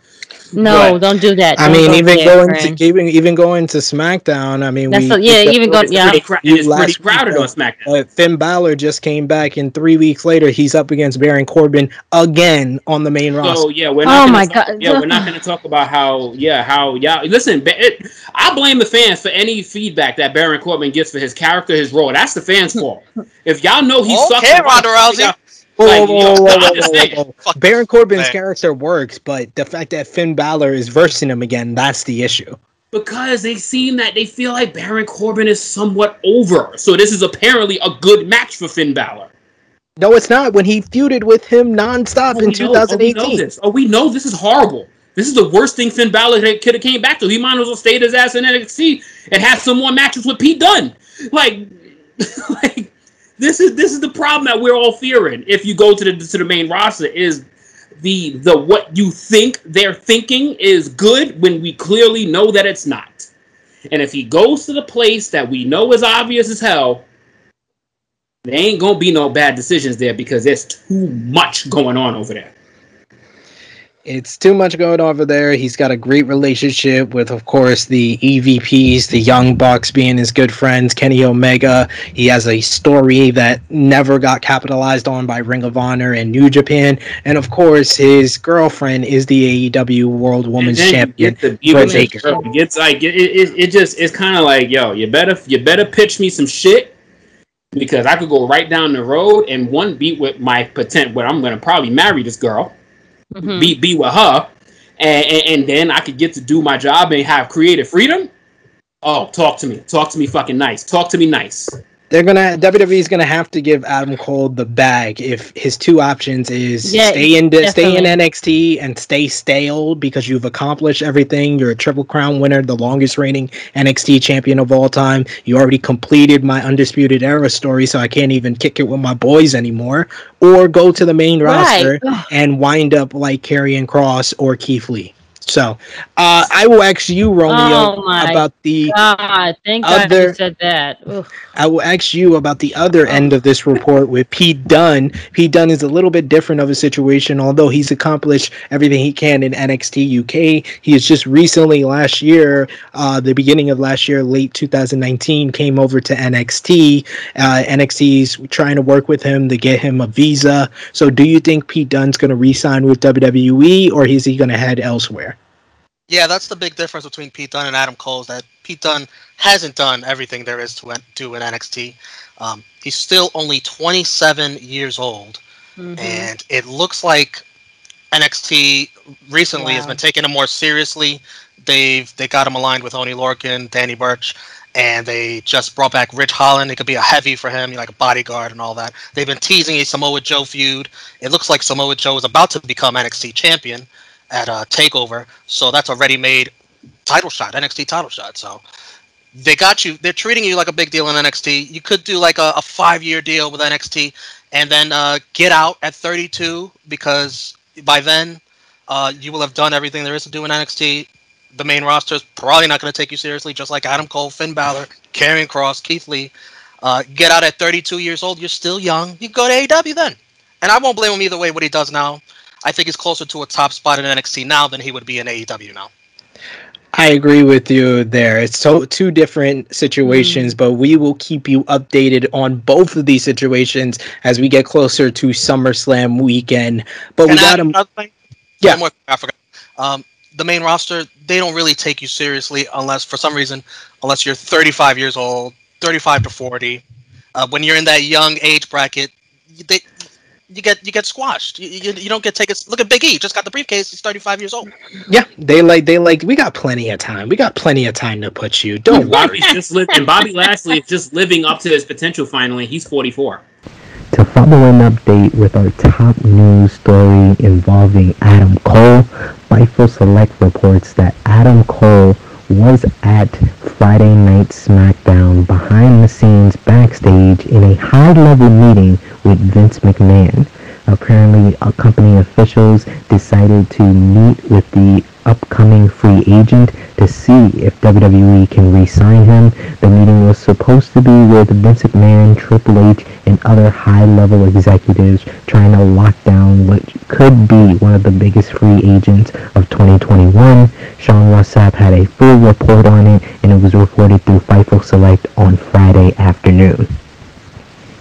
No, but, don't do that. Don't I mean, even going to even even going to SmackDown. I mean, That's we, a, yeah, even going yeah. Pretty, cra- it's pretty crowded week, on SmackDown. Uh, Finn Balor just came back, and three weeks later, he's up against Baron Corbin again on the main roster. So yeah, we're not. Oh my talk, god. Yeah, we're not going to talk about how yeah how yeah. Listen, it, I blame the fans for any feedback that Baron Corbin gets for his character, his role. That's the fans' fault. If y'all know he okay, sucks, okay, Ronda Rousey. Whoa, whoa, whoa, whoa, Baron Corbin's man. character works, but the fact that Finn Balor is versing him again, that's the issue. Because they seem that they feel like Baron Corbin is somewhat over. So this is apparently a good match for Finn Balor. No, it's not. When he feuded with him nonstop oh, in 2018. Oh we, this. oh, we know this is horrible. This is the worst thing Finn Balor could have came back to. He might as well stayed his ass in NXT and have some more matches with Pete Dunne. Like, like this is this is the problem that we're all fearing. If you go to the to the main roster, is the the what you think they're thinking is good when we clearly know that it's not. And if he goes to the place that we know is obvious as hell, there ain't gonna be no bad decisions there because there's too much going on over there it's too much going over there. He's got a great relationship with, of course, the EVPs, the Young Bucks being his good friends, Kenny Omega. He has a story that never got capitalized on by Ring of Honor and New Japan. And of course, his girlfriend is the AEW World Women's Champion. Britt Baker. It's like it, it, it just it's kind of like, yo, you better you better pitch me some shit because I could go right down the road and one beat with my potent where I'm gonna probably marry this girl mm-hmm. be be with her, and, and, and then I could get to do my job and have creative freedom. Oh, talk to me, talk to me, fucking nice, talk to me nice they're gonna WWE is gonna have to give Adam Cole the bag if his two options is yeah, stay in definitely. stay in NXT and stay stale because you've accomplished everything. You're a Triple Crown winner, the longest reigning NXT champion of all time. You already completed my undisputed era story, so I can't even kick it with my boys anymore. Or go to the main right. roster and wind up like Karrion Kross or Keith Lee. So, uh, I will ask you, Romeo, oh about the God, thank other. God you said that. I will ask you about the other end of this report with Pete Dunne. Pete Dunne is a little bit different of a situation, although he's accomplished everything he can in NXT UK. He has just recently, last year, uh, the beginning of last year, late 2019, came over to NXT. Uh, NXT's trying to work with him to get him a visa. So, do you think Pete Dunne's going to re-sign with WWE, or is he going to head elsewhere? Yeah, that's the big difference between Pete Dunne and Adam Cole. Is that Pete Dunne hasn't done everything there is to do in NXT. Um, he's still only 27 years old, mm-hmm. and it looks like NXT recently wow. has been taking him more seriously. They've they got him aligned with Oni Lorcan, Danny Burch, and they just brought back Ridge Holland. It could be a heavy for him, like a bodyguard and all that. They've been teasing a Samoa Joe feud. It looks like Samoa Joe is about to become NXT champion at uh, Takeover. So that's a ready-made title shot, NXT title shot. So they got you. They're treating you like a big deal in NXT. You could do like a, a five-year deal with NXT, and then uh, get out at 32 because by then uh, you will have done everything there is to do in NXT. The main roster is probably not going to take you seriously, just like Adam Cole, Finn Balor, Karrion Kross, Keith Lee. Uh, get out at 32 years old. You're still young. You go to AEW then. And I won't blame him either way what he does now. I think he's closer to a top spot in NXT now than he would be in AEW now. I agree with you there. It's so two different situations, mm. but we will keep you updated on both of these situations as we get closer to SummerSlam weekend. But Can we got him. Yeah, more, I forgot. Um, the main roster they don't really take you seriously unless for some reason unless you're 35 years old, 35 to 40. Uh, when you're in that young age bracket, they you get you get squashed. You, you, you don't get taken. Look at Big E, just got the briefcase. He's thirty five years old. Yeah, they like they like. We got plenty of time. We got plenty of time to put you. Don't Bobby's just living. and Bobby Lashley is just living up to his potential. Finally, he's forty four. To follow an update with our top news story involving Adam Cole, Fightful Select reports that Adam Cole was at Friday Night SmackDown behind the scenes backstage in a high level meeting with Vince McMahon. Apparently, company officials decided to meet with the upcoming free agent to see if WWE can re-sign him. The meeting was supposed to be with Vince McMahon, Triple H, and other high-level executives trying to lock down what could be one of the biggest free agents of 2021. Sean Ross Sapp had a full report on it, and it was reported through Fightful Select on Friday afternoon.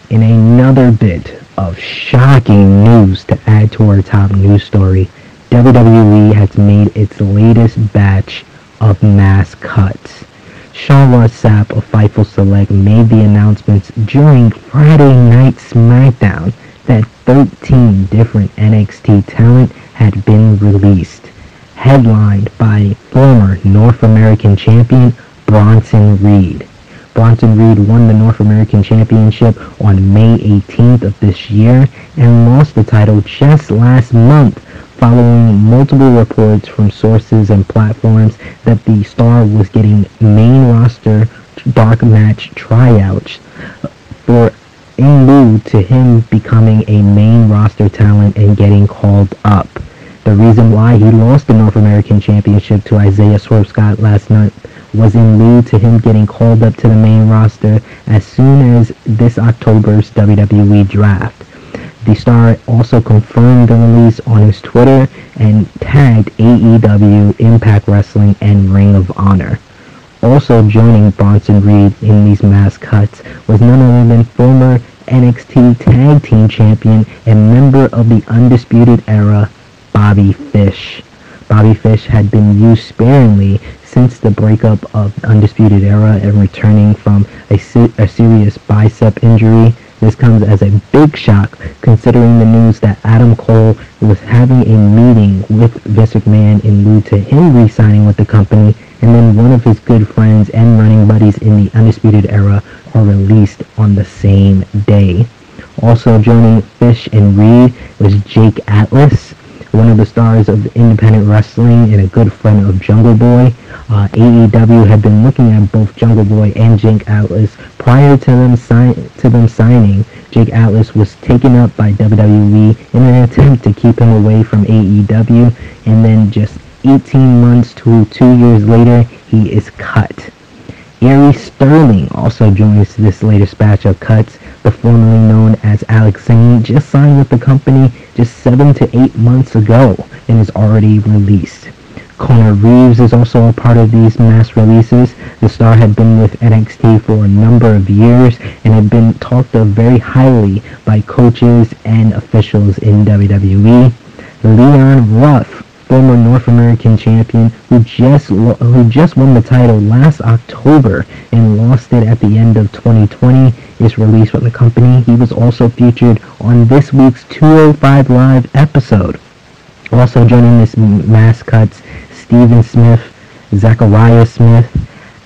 In another bit of shocking news to add to our top news story, WWE has made its latest batch of mass cuts. Sean Sapp of Fightful Select made the announcements during Friday Night SmackDown that 13 different NXT talent had been released, headlined by former North American champion Bronson Reed. Bronson Reed won the North American Championship on May 18th of this year and lost the title just last month following multiple reports from sources and platforms that the star was getting main roster dark match tryouts for in lieu to him becoming a main roster talent and getting called up. The reason why he lost the North American Championship to Isaiah Swerve last night was in lieu to him getting called up to the main roster as soon as this October's WWE draft. The star also confirmed the release on his Twitter and tagged AEW, Impact Wrestling, and Ring of Honor. Also joining Bronson Reed in these mass cuts was none other than former NXT Tag Team Champion and member of the Undisputed Era, Bobby Fish. Bobby Fish had been used sparingly since the breakup of Undisputed Era and returning from a, se- a serious bicep injury. This comes as a big shock considering the news that Adam Cole was having a meeting with Vince McMahon in lieu to him re-signing with the company and then one of his good friends and running buddies in the Undisputed Era are released on the same day. Also joining Fish and Reed was Jake Atlas, one of the stars of independent wrestling and a good friend of Jungle Boy. Uh, AEW had been looking at both Jungle Boy and Jake Atlas prior to them, si- to them signing. Jake Atlas was taken up by WWE in an attempt to keep him away from AEW, and then just 18 months to two years later, he is cut. Aries Sterling also joins this latest batch of cuts. The formerly known as Alex Zayne just signed with the company just seven to eight months ago and is already released. Kona Reeves is also a part of these mass releases. The star had been with NXT for a number of years and had been talked of very highly by coaches and officials in WWE. Leon Ruff former North American champion who just who just won the title last October and lost it at the end of 2020 is released from the company. He was also featured on this week's 205 Live episode. Also joining this mass cuts, Steven Smith, Zechariah Smith,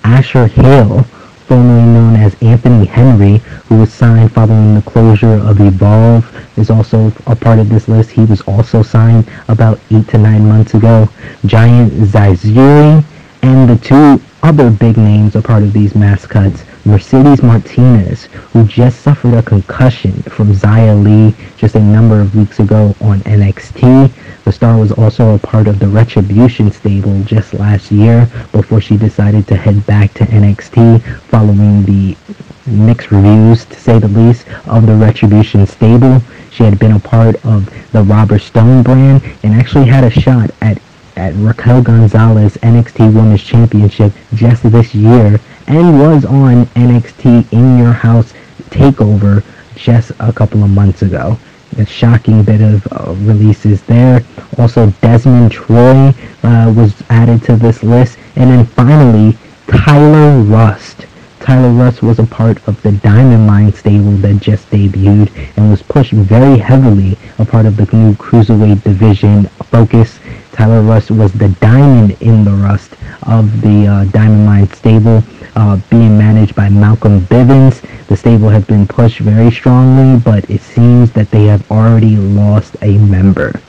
Asher Hale, formerly known as Anthony Henry, who was signed following the closure of Evolve, is also a part of this list. He was also signed about eight to nine months ago. Giant Zaizuri, and the two other big names are part of these mass cuts. Mercedes Martinez, who just suffered a concussion from Xia Li just a number of weeks ago on NXT. The star was also a part of the Retribution stable just last year before she decided to head back to NXT following the mixed reviews, to say the least, of the Retribution stable. She had been a part of the Robert Stone brand and actually had a shot at at Raquel Gonzalez NXT Women's Championship just this year and was on NXT In Your House Takeover just a couple of months ago. A shocking bit of uh, releases there. Also, Desmond Troy uh, was added to this list. And then finally, Tyler Rust. Tyler Rust was a part of the Diamond Mine stable that just debuted and was pushed very heavily a part of the new Cruiserweight division focus Tyler Rust was the diamond in the rust of the uh, Diamond Mine stable, uh, being managed by Malcolm Bivens. The stable has been pushed very strongly, but it seems that they have already lost a member.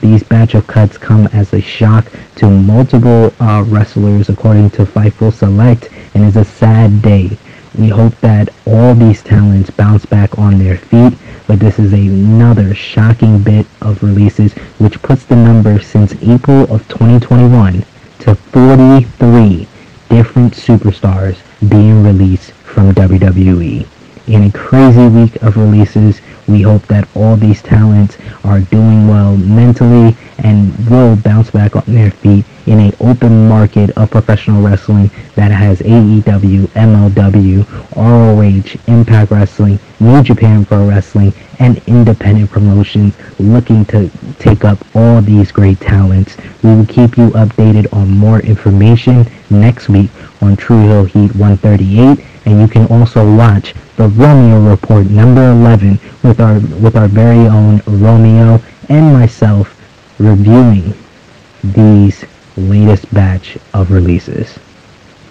These batch of cuts come as a shock to multiple uh, wrestlers, according to Fightful Select, and is a sad day. We hope that all these talents bounce back on their feet but this is another shocking bit of releases which puts the number since April of 2021 to 43 different superstars being released from WWE. In a crazy week of releases, we hope that all these talents are doing well mentally and will bounce back on their feet in an open market of professional wrestling that has AEW, MLW, ROH, Impact Wrestling, New Japan Pro Wrestling, and independent promotions looking to take up all these great talents. We will keep you updated on more information next week on True Heel Heat 138, and you can also watch the Romeo Report number 11 with our with our very own Romeo and myself reviewing these latest batch of releases.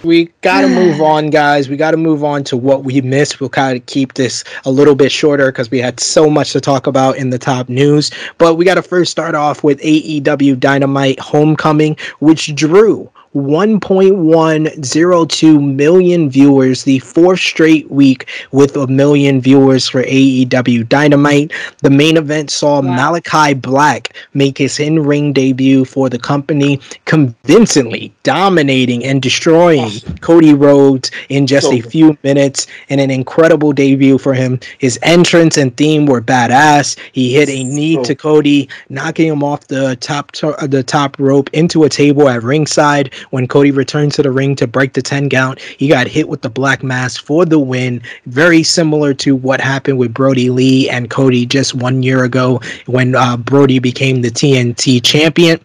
We got to move on, guys. We got to move on to what we missed. We'll kind of keep this a little bit shorter because we had so much to talk about in the top news. But we got to first start off with AEW Dynamite Homecoming, which drew 1.102 million viewers, the fourth straight week with a million viewers for AEW Dynamite. The main event saw wow. Malachi Black make his in ring debut for the company, convincingly dominating and destroying oh. Cody Rhodes in just so a few minutes, and an incredible debut for him. His entrance and theme were badass. He hit a knee so. to Cody, knocking him off the top, to- the top rope into a table at ringside when Cody returned to the ring to break the 10 count. He got hit with the black mass for the win. Very similar to what happened with Brodie Lee and Cody just one year ago when uh, Brodie became the TNT champion.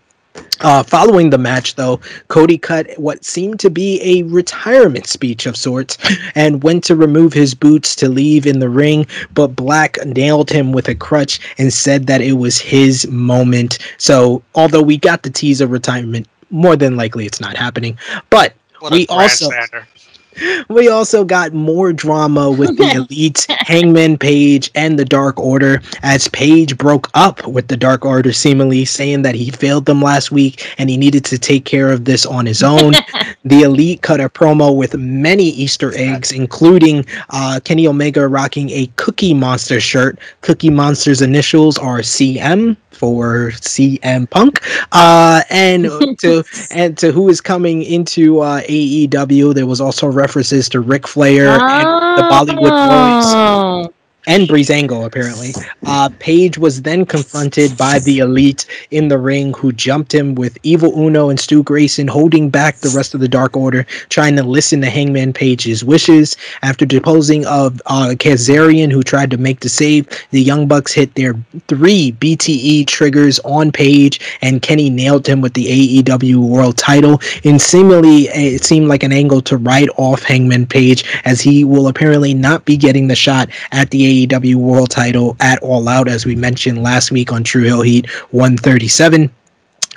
Uh, following the match, though, Cody cut what seemed to be a retirement speech of sorts and went to remove his boots to leave in the ring, but Black nailed him with a crutch and said that it was his moment. So, although we got the tease of retirement, more than likely it's not happening. But we also we also got more drama with the Elite, Hangman Page, and the Dark Order as Page broke up with the Dark Order, seemingly saying that he failed them last week and he needed to take care of this on his own. the Elite cut a promo with many Easter eggs, including uh, Kenny Omega rocking a Cookie Monster shirt. Cookie Monster's initials are CM for CM Punk, uh, and to and to who is coming into uh, AEW. There was also references to Ric Flair oh. and the Bollywood Boys oh and Breezango apparently. Uh, Page was then confronted by the Elite in the ring, who jumped him with Evil Uno and Stu Grayson holding back the rest of the Dark Order, trying to listen to Hangman Page's wishes. After deposing of uh, Kazarian, who tried to make the save, the Young Bucks hit their three BTE triggers on Page, and Kenny nailed him with the AEW World Title. And seemingly, it seemed like an angle to write off Hangman Page, as he will apparently not be getting the shot at the AEW World Title at All Out, as we mentioned last week on True Heel Heat 137.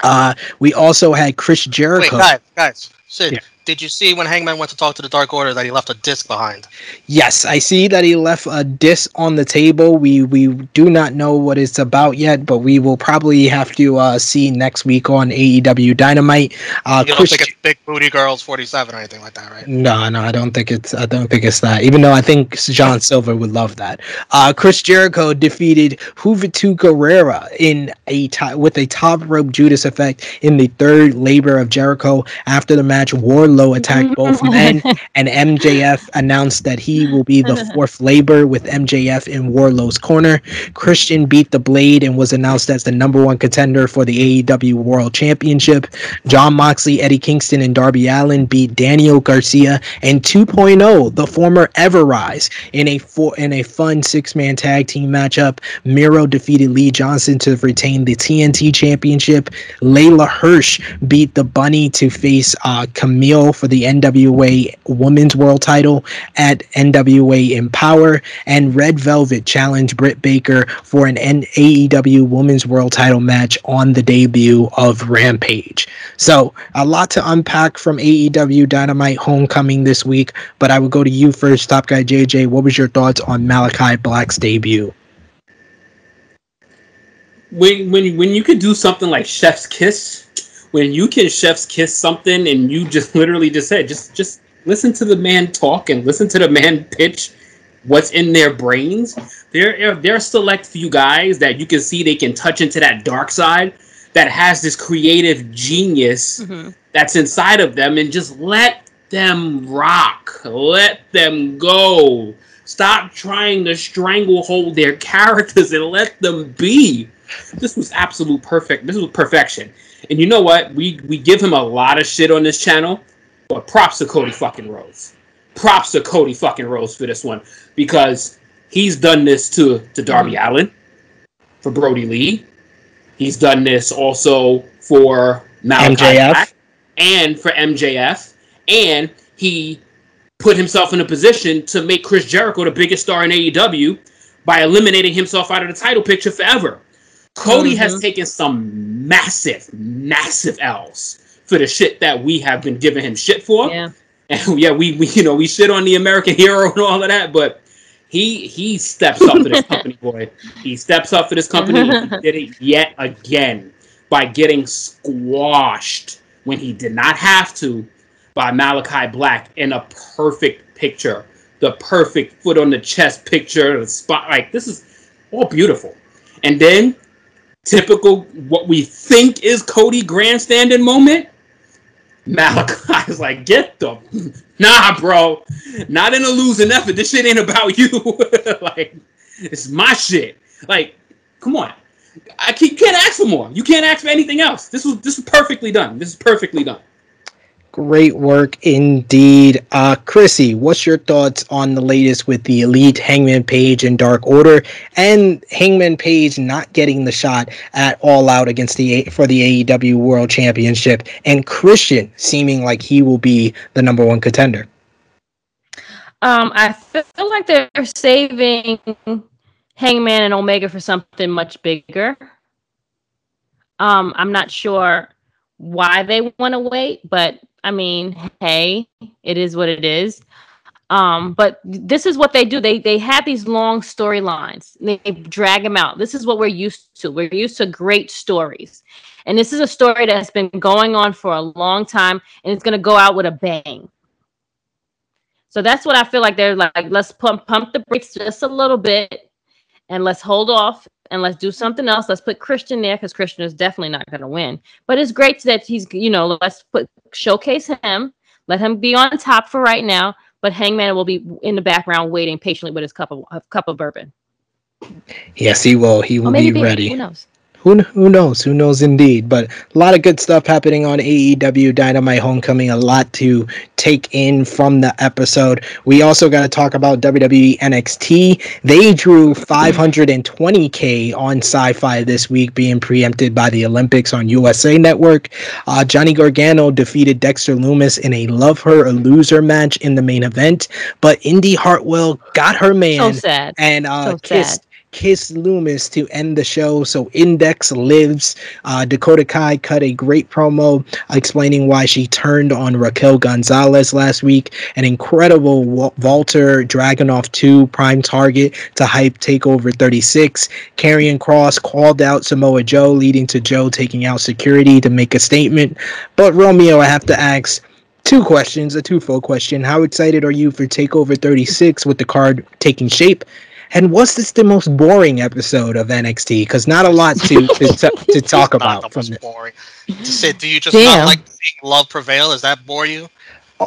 Uh, we also had Chris Jericho. Wait, guys, guys, Sid, yeah. Did you see when Hangman went to talk to the Dark Order that he left a disc behind? Yes, I see that he left a disc on the table. We we do not know what it's about yet, but we will probably have to uh, see next week on AEW Dynamite. Uh, you don't think it's Big Booty Girls forty seven or anything like that, right? No, no, I don't think it's I don't think it's that. Even though I think John Silver would love that. Uh, Chris Jericho defeated Juventud Guerrera in a t- with a top rope Judas effect in the third labor of Jericho. After the match, War Wardlow attacked both men, and MJF announced that he will be the fourth labor with MJF in Wardlow's corner. Christian beat the Blade and was announced as the number one contender for the AEW World Championship. Jon Moxley, Eddie Kingston, and Darby Allin beat Daniel Garcia and 2.0, the former Ever-Rise, in a four, in a fun six-man tag team matchup. Miro defeated Lee Johnson to retain the TNT Championship. Leyla Hirsch beat the Bunny to face uh, For the NWA Women's World Title at NWA Empower, and Red Velvet challenged Britt Baker for an AEW Women's World Title match on the debut of Rampage. So, a lot to unpack from AEW Dynamite Homecoming this week, but I will go to you first, Top Guy JJ. What was your thoughts on Malachi Black's debut? When when when you could do something like Chef's Kiss when you can chef's kiss something and you just literally just said just just listen to the man talk and listen to the man pitch what's in their brains. There there are select few guys that you can see they can touch into that dark side that has this creative genius mm-hmm. that's inside of them and just let them rock. Let them go. Stop trying to stranglehold their characters and let them be this was absolute perfect this was perfection and you know what? We we give him a lot of shit on this channel, but props to Cody fucking Rhodes. Props to Cody fucking Rhodes for this one because he's done this to to Darby mm-hmm. Allin, for Brodie Lee. He's done this also for Malachi MJF Black and for MJF, and he put himself in a position to make Chris Jericho the biggest star in AEW by eliminating himself out of the title picture forever. Cody mm-hmm. has taken some massive, massive L's for the shit that we have been giving him shit for. Yeah. And yeah, we, we you know we shit on the American hero and all of that, but he he steps up for this company, boy. He steps up for this company. he did it yet again by getting squashed when he did not have to by Malachi Black in a perfect picture, the perfect foot on the chest picture, the spot. Like this is all beautiful. And then typical what we think is Cody grandstanding moment. Malachi is like, get the nah, bro. Not in a losing effort. This shit ain't about you. like, it's my shit. Like, come on. I can't, ask for more. You can't ask for anything else. This was this was perfectly done. This is perfectly done. Great work indeed. Uh, Chrissy, what's your thoughts on the latest with the Elite, Hangman Page, and Dark Order, and Hangman Page not getting the shot at All Out against the for the AEW World Championship, and Christian seeming like he will be the number one contender? Um, I feel like they're saving Hangman and Omega for something much bigger. Um, I'm not sure why they want to wait, but I mean, hey, it is what it is. Um, but this is what they do. They they have these long storylines. They drag them out. This is what we're used to. We're used to great stories, and this is a story that's been going on for a long time, and it's going to go out with a bang. So that's what I feel like they're like. Let's pump pump the brakes just a little bit, and let's hold off and let's do something else. Let's put Christian there because Christian is definitely not going to win. But it's great that he's, you know, let's put showcase him. Let him be on top for right now. But Hangman will be in the background waiting patiently with his cup of cup of bourbon. Yes, he will. He will be beer. ready. Who knows? Who, who knows? Who knows indeed? But a lot of good stuff happening on AEW Dynamite Homecoming. A lot to take in from the episode. We also got to talk about WWE NXT. They drew 520K on sci fi this week, being preempted by the Olympics on USA Network. Uh, Johnny Gargano defeated Dexter Lumis in a love her or loser match in the main event. But Indi Hartwell got her man So sad. and uh, So kissed. Kiss Lumis to end the show. So Index lives. Uh, Dakota Kai cut a great promo explaining why she turned on Raquel Gonzalez last week. An incredible Wa- Walter Dragunov 2 prime target to hype Takeover 36. Karrion Kross called out Samoa Joe, leading to Joe taking out security to make a statement. But Romeo, I have to ask. Two questions, a twofold question. How excited are you for Takeover 36 with the card taking shape? And was this the most boring episode of NXT? Because not a lot to to, to, to talk Not about the from most this. boring. Sid, do you just Damn. not like seeing love prevail? Does that bore you?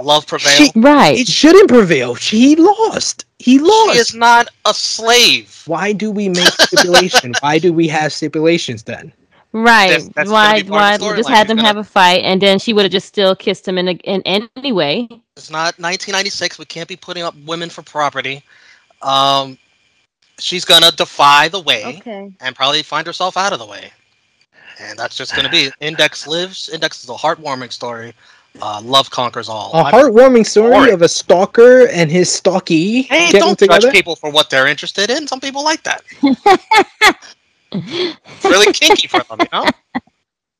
Love prevail. She- Right. It shouldn't prevail. He lost. He lost. She is not a slave. Why do we make stipulation? Why do we have stipulations then? Right. That's- that's why? be part of Why? the Just storyline. had them gonna- have a fight, and then she would have just still kissed him in, a, in any way. It's not 1996. We can't be putting up women for property. Um, she's gonna defy the way Okay. and probably find herself out of the way. And that's just gonna be. Index lives. Index is a heartwarming story. Uh, love conquers all. A heartwarming story of a stalker and his stalky Hey, don't together. judge people for what they're interested in. Some people like that. It's really kinky for them, you know.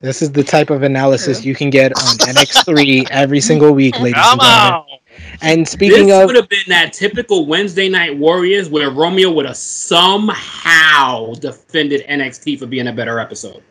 This is the type of analysis you can get on NX3 every single week, ladies and Come gentlemen. on. And speaking of this of, would have been that typical Wednesday Night Warriors where Romeo would have somehow defended NXT for being a better episode.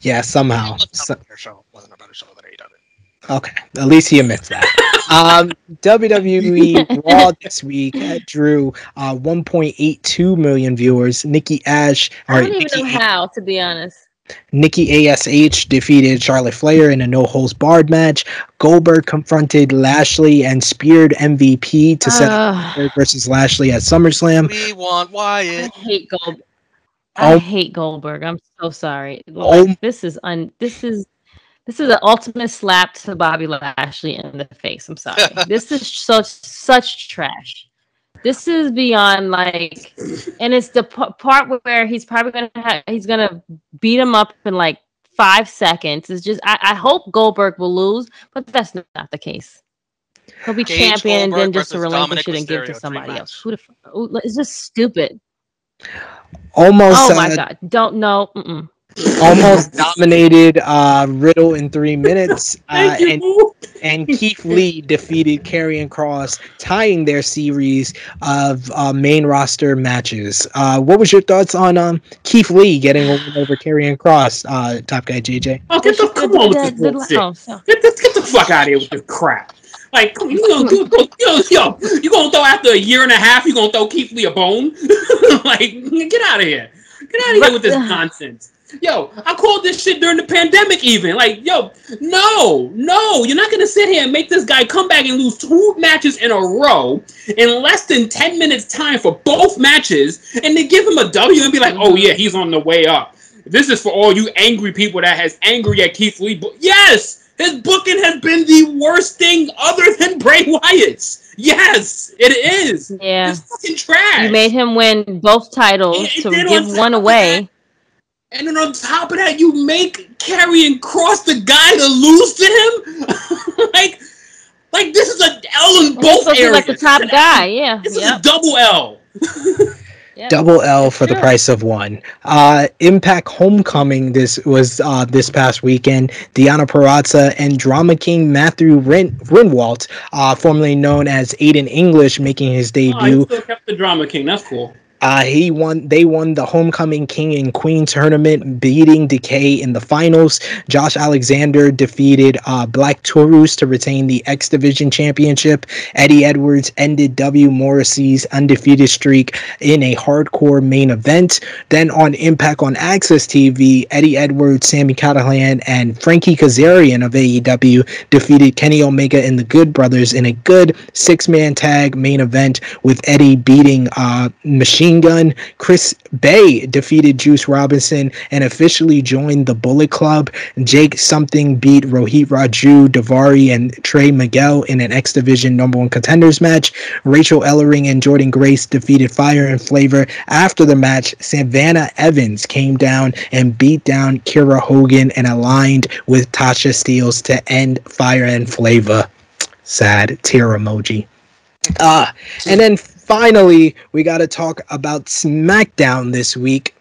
yeah, somehow. It wasn't So- show. It wasn't a better show than AEW. Okay, at least he admits that. um, WWE Raw this week drew uh, 1.82 million viewers. Nikki Ash, I don't even Nikki, know how, to be honest. Nikki Ash defeated Charlotte Flair in a no holds barred match. Goldberg confronted Lashley and speared MVP to set up Ugh, Goldberg versus Lashley at SummerSlam. We want Wyatt. I Wyatt. hate Gold. I Oh. hate Goldberg. I'm so sorry. Oh. Like, this is un. This is this is the ultimate slap to Bobby Lashley in the face. I'm sorry. this is such such trash. This is beyond like, and it's the p- part where he's probably gonna ha- he's gonna beat him up in like five seconds. It's just I, I hope Goldberg will lose, but that's not the case. He'll be Gage champion and then just to relinquish Dominic it and give Mysterio, to somebody match. else. Who the f- who- it's just stupid. Almost, Oh my uh, god! Don't know. Mm-mm. almost dominated uh, Riddle in three minutes, uh, and and Keith Lee defeated Karrion Kross, tying their series of uh, main roster matches. Uh, what was your thoughts on um, Keith Lee getting over, over Karrion Kross, uh, Top Guy JJ? Oh, get the, come on with this bullshit. Get the, get the fuck out of here with this crap. Like, come on, you gonna do, yo, yo, you gonna throw after a year and a half? You gonna throw Keith Lee a bone? like, get out of here! Get out of here with this nonsense. Yo, I called this shit during the pandemic. Even like, yo, no, no, you're not gonna sit here and make this guy come back and lose two matches in a row in less than ten minutes time for both matches, and then give him a W and be like, oh yeah, he's on the way up. This is for all you angry people that has angry at Keith Lee. But yes, his booking has been the worst thing other than Bray Wyatt's. Yes, it is. Yeah, It's fucking trash. you made him win both titles to on give one away. And then on top of that, you make Karrion Kross the guy to lose to him. like, like this is a L in both supposed to be areas. like the top guy. Yeah, This is a double L. yep. Double L for the price of one. Uh, Impact Homecoming this was uh, this past weekend. Deonna Purrazzo and Drama King Matthew Rin- Rehwoldt, uh, formerly known as Aiden English, making his Oh, he debut. still kept the drama king. That's cool. Uh, he won. They won the Homecoming King and Queen tournament, beating Decay in the finals. Josh Alexander defeated uh, Black Taurus to retain the X Division Championship. Eddie Edwards ended W Morrissey's undefeated streak in a hardcore main event. Then on Impact on AXS TV, Eddie Edwards, Sami Callihan, and Frankie Kazarian of AEW defeated Kenny Omega and the Good Brothers in a good six-man tag main event with Eddie beating uh, Machine Machine Gun. Chris Bey defeated Juice Robinson and officially joined the Bullet Club. Jake Something beat Rohit Raju, Davari, and Trey Miguel in an X Division number one contenders match. Rachel Ellering and Jordynne Grace defeated Fire and Flavor. After the match, Savannah Evans came down and beat down Kiera Hogan and aligned with Tasha Steelz to end Fire and Flavor. Sad tear emoji. Uh, and then finally, we got to talk about SmackDown this week.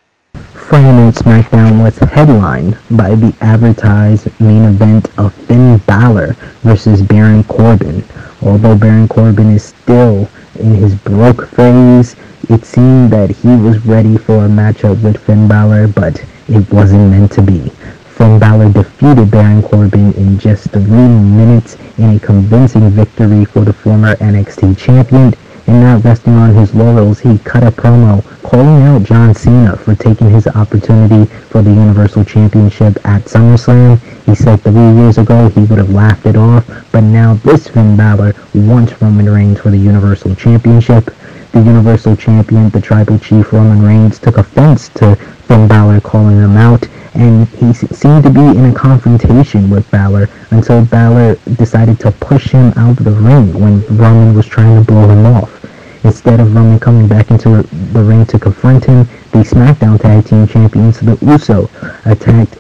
Night SmackDown was headlined by the advertised main event of Finn Balor versus Baron Corbin. Although Baron Corbin is still in his broke phase, it seemed that he was ready for a matchup with Finn Balor, but it wasn't meant to be. Finn Balor defeated Baron Corbin in just three minutes in a convincing victory for the former NXT champion and not resting on his laurels, he cut a promo calling out John Cena for taking his opportunity for the Universal Championship at SummerSlam. He said three years ago he would have laughed it off, but now this Finn Balor wants Roman Reigns for the Universal Championship. The Universal Champion, the Tribal Chief Roman Reigns, took offense to Finn Balor calling him out and he seemed to be in a confrontation with Balor until Balor decided to push him out of the ring when Roman was trying to blow him off. Instead of Roman coming back into the ring to confront him, the SmackDown Tag Team Champions, the Uso, attacked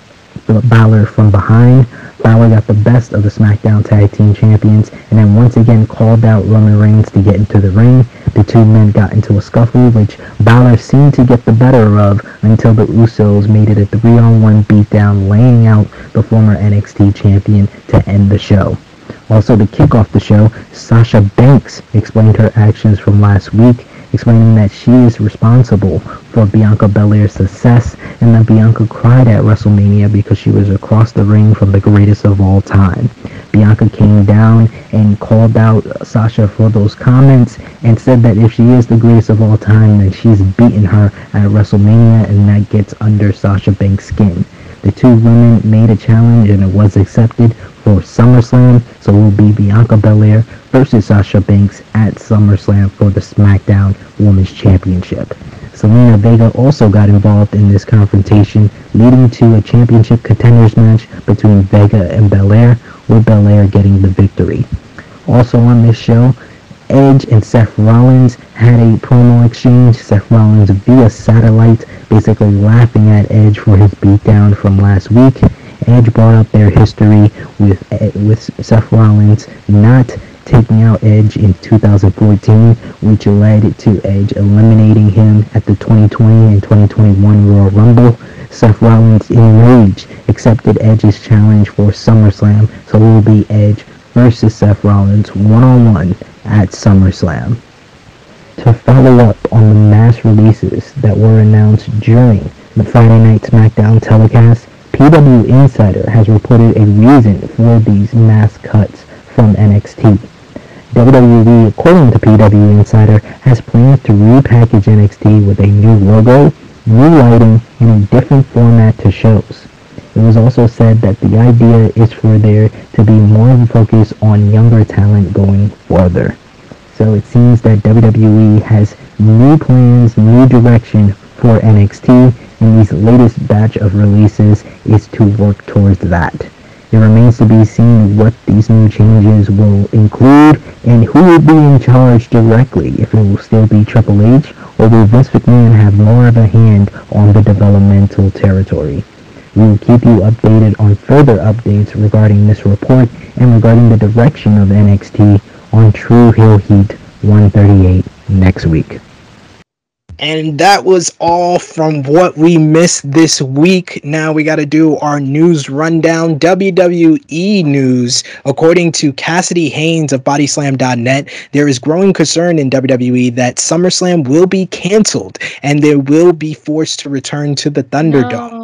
Balor from behind. Balor got the best of the SmackDown Tag Team Champions and then once again called out Roman Reigns to get into the ring. The two men got into a scuffle, which Balor seemed to get the better of until the Usos made it a three-on-one beatdown, laying out the former NXT champion to end the show. Also, to kick off the show, Sasha Banks explained her actions from last week, explaining that she is responsible for Bianca Belair's success and that Bianca cried at WrestleMania because she was across the ring from the greatest of all time. Bianca came down and called out Sasha for those comments and said that if she is the greatest of all time, then she's beaten her at WrestleMania and that gets under Sasha Banks' skin. The two women made a challenge and it was accepted for SummerSlam, so it will be Bianca Belair versus Sasha Banks at SummerSlam for the SmackDown Women's Championship. Zelina Vega also got involved in this confrontation, leading to a championship contenders match between Vega and Belair, with Belair getting the victory. Also on this show, Edge and Seth Rollins had a promo exchange. Seth Rollins via satellite, basically laughing at Edge for his beatdown from last week. Edge brought up their history with with Seth Rollins not taking out Edge in 2014, which led to Edge eliminating him at the 2020 and 2021 Royal Rumble. Seth Rollins, in rage, accepted Edge's challenge for SummerSlam, so it will be Edge versus Seth Rollins one-on-one at SummerSlam. To follow up on the mass releases that were announced during the Friday Night SmackDown telecast, PW Insider has reported a reason for these mass cuts from NXT. WWE, according to PW Insider, has plans to repackage NXT with a new logo, new lighting, and a different format to shows. It was also said that the idea is for there to be more of a focus on younger talent going further. So it seems that WWE has new plans, new direction for NXT, and this latest batch of releases is to work towards that. It remains to be seen what these new changes will include and who will be in charge directly, if it will still be Triple H or will Vince McMahon have more of a hand on the developmental territory. We will keep you updated on further updates regarding this report and regarding the direction of NXT on True Heel Heat 138 next week. And that was all from what we missed this week. Now we got to do our news rundown. WWE news. According to Cassidy Haynes of Bodyslam.net, there is growing concern in WWE that SummerSlam will be canceled and they will be forced to return to the Thunderdome. No.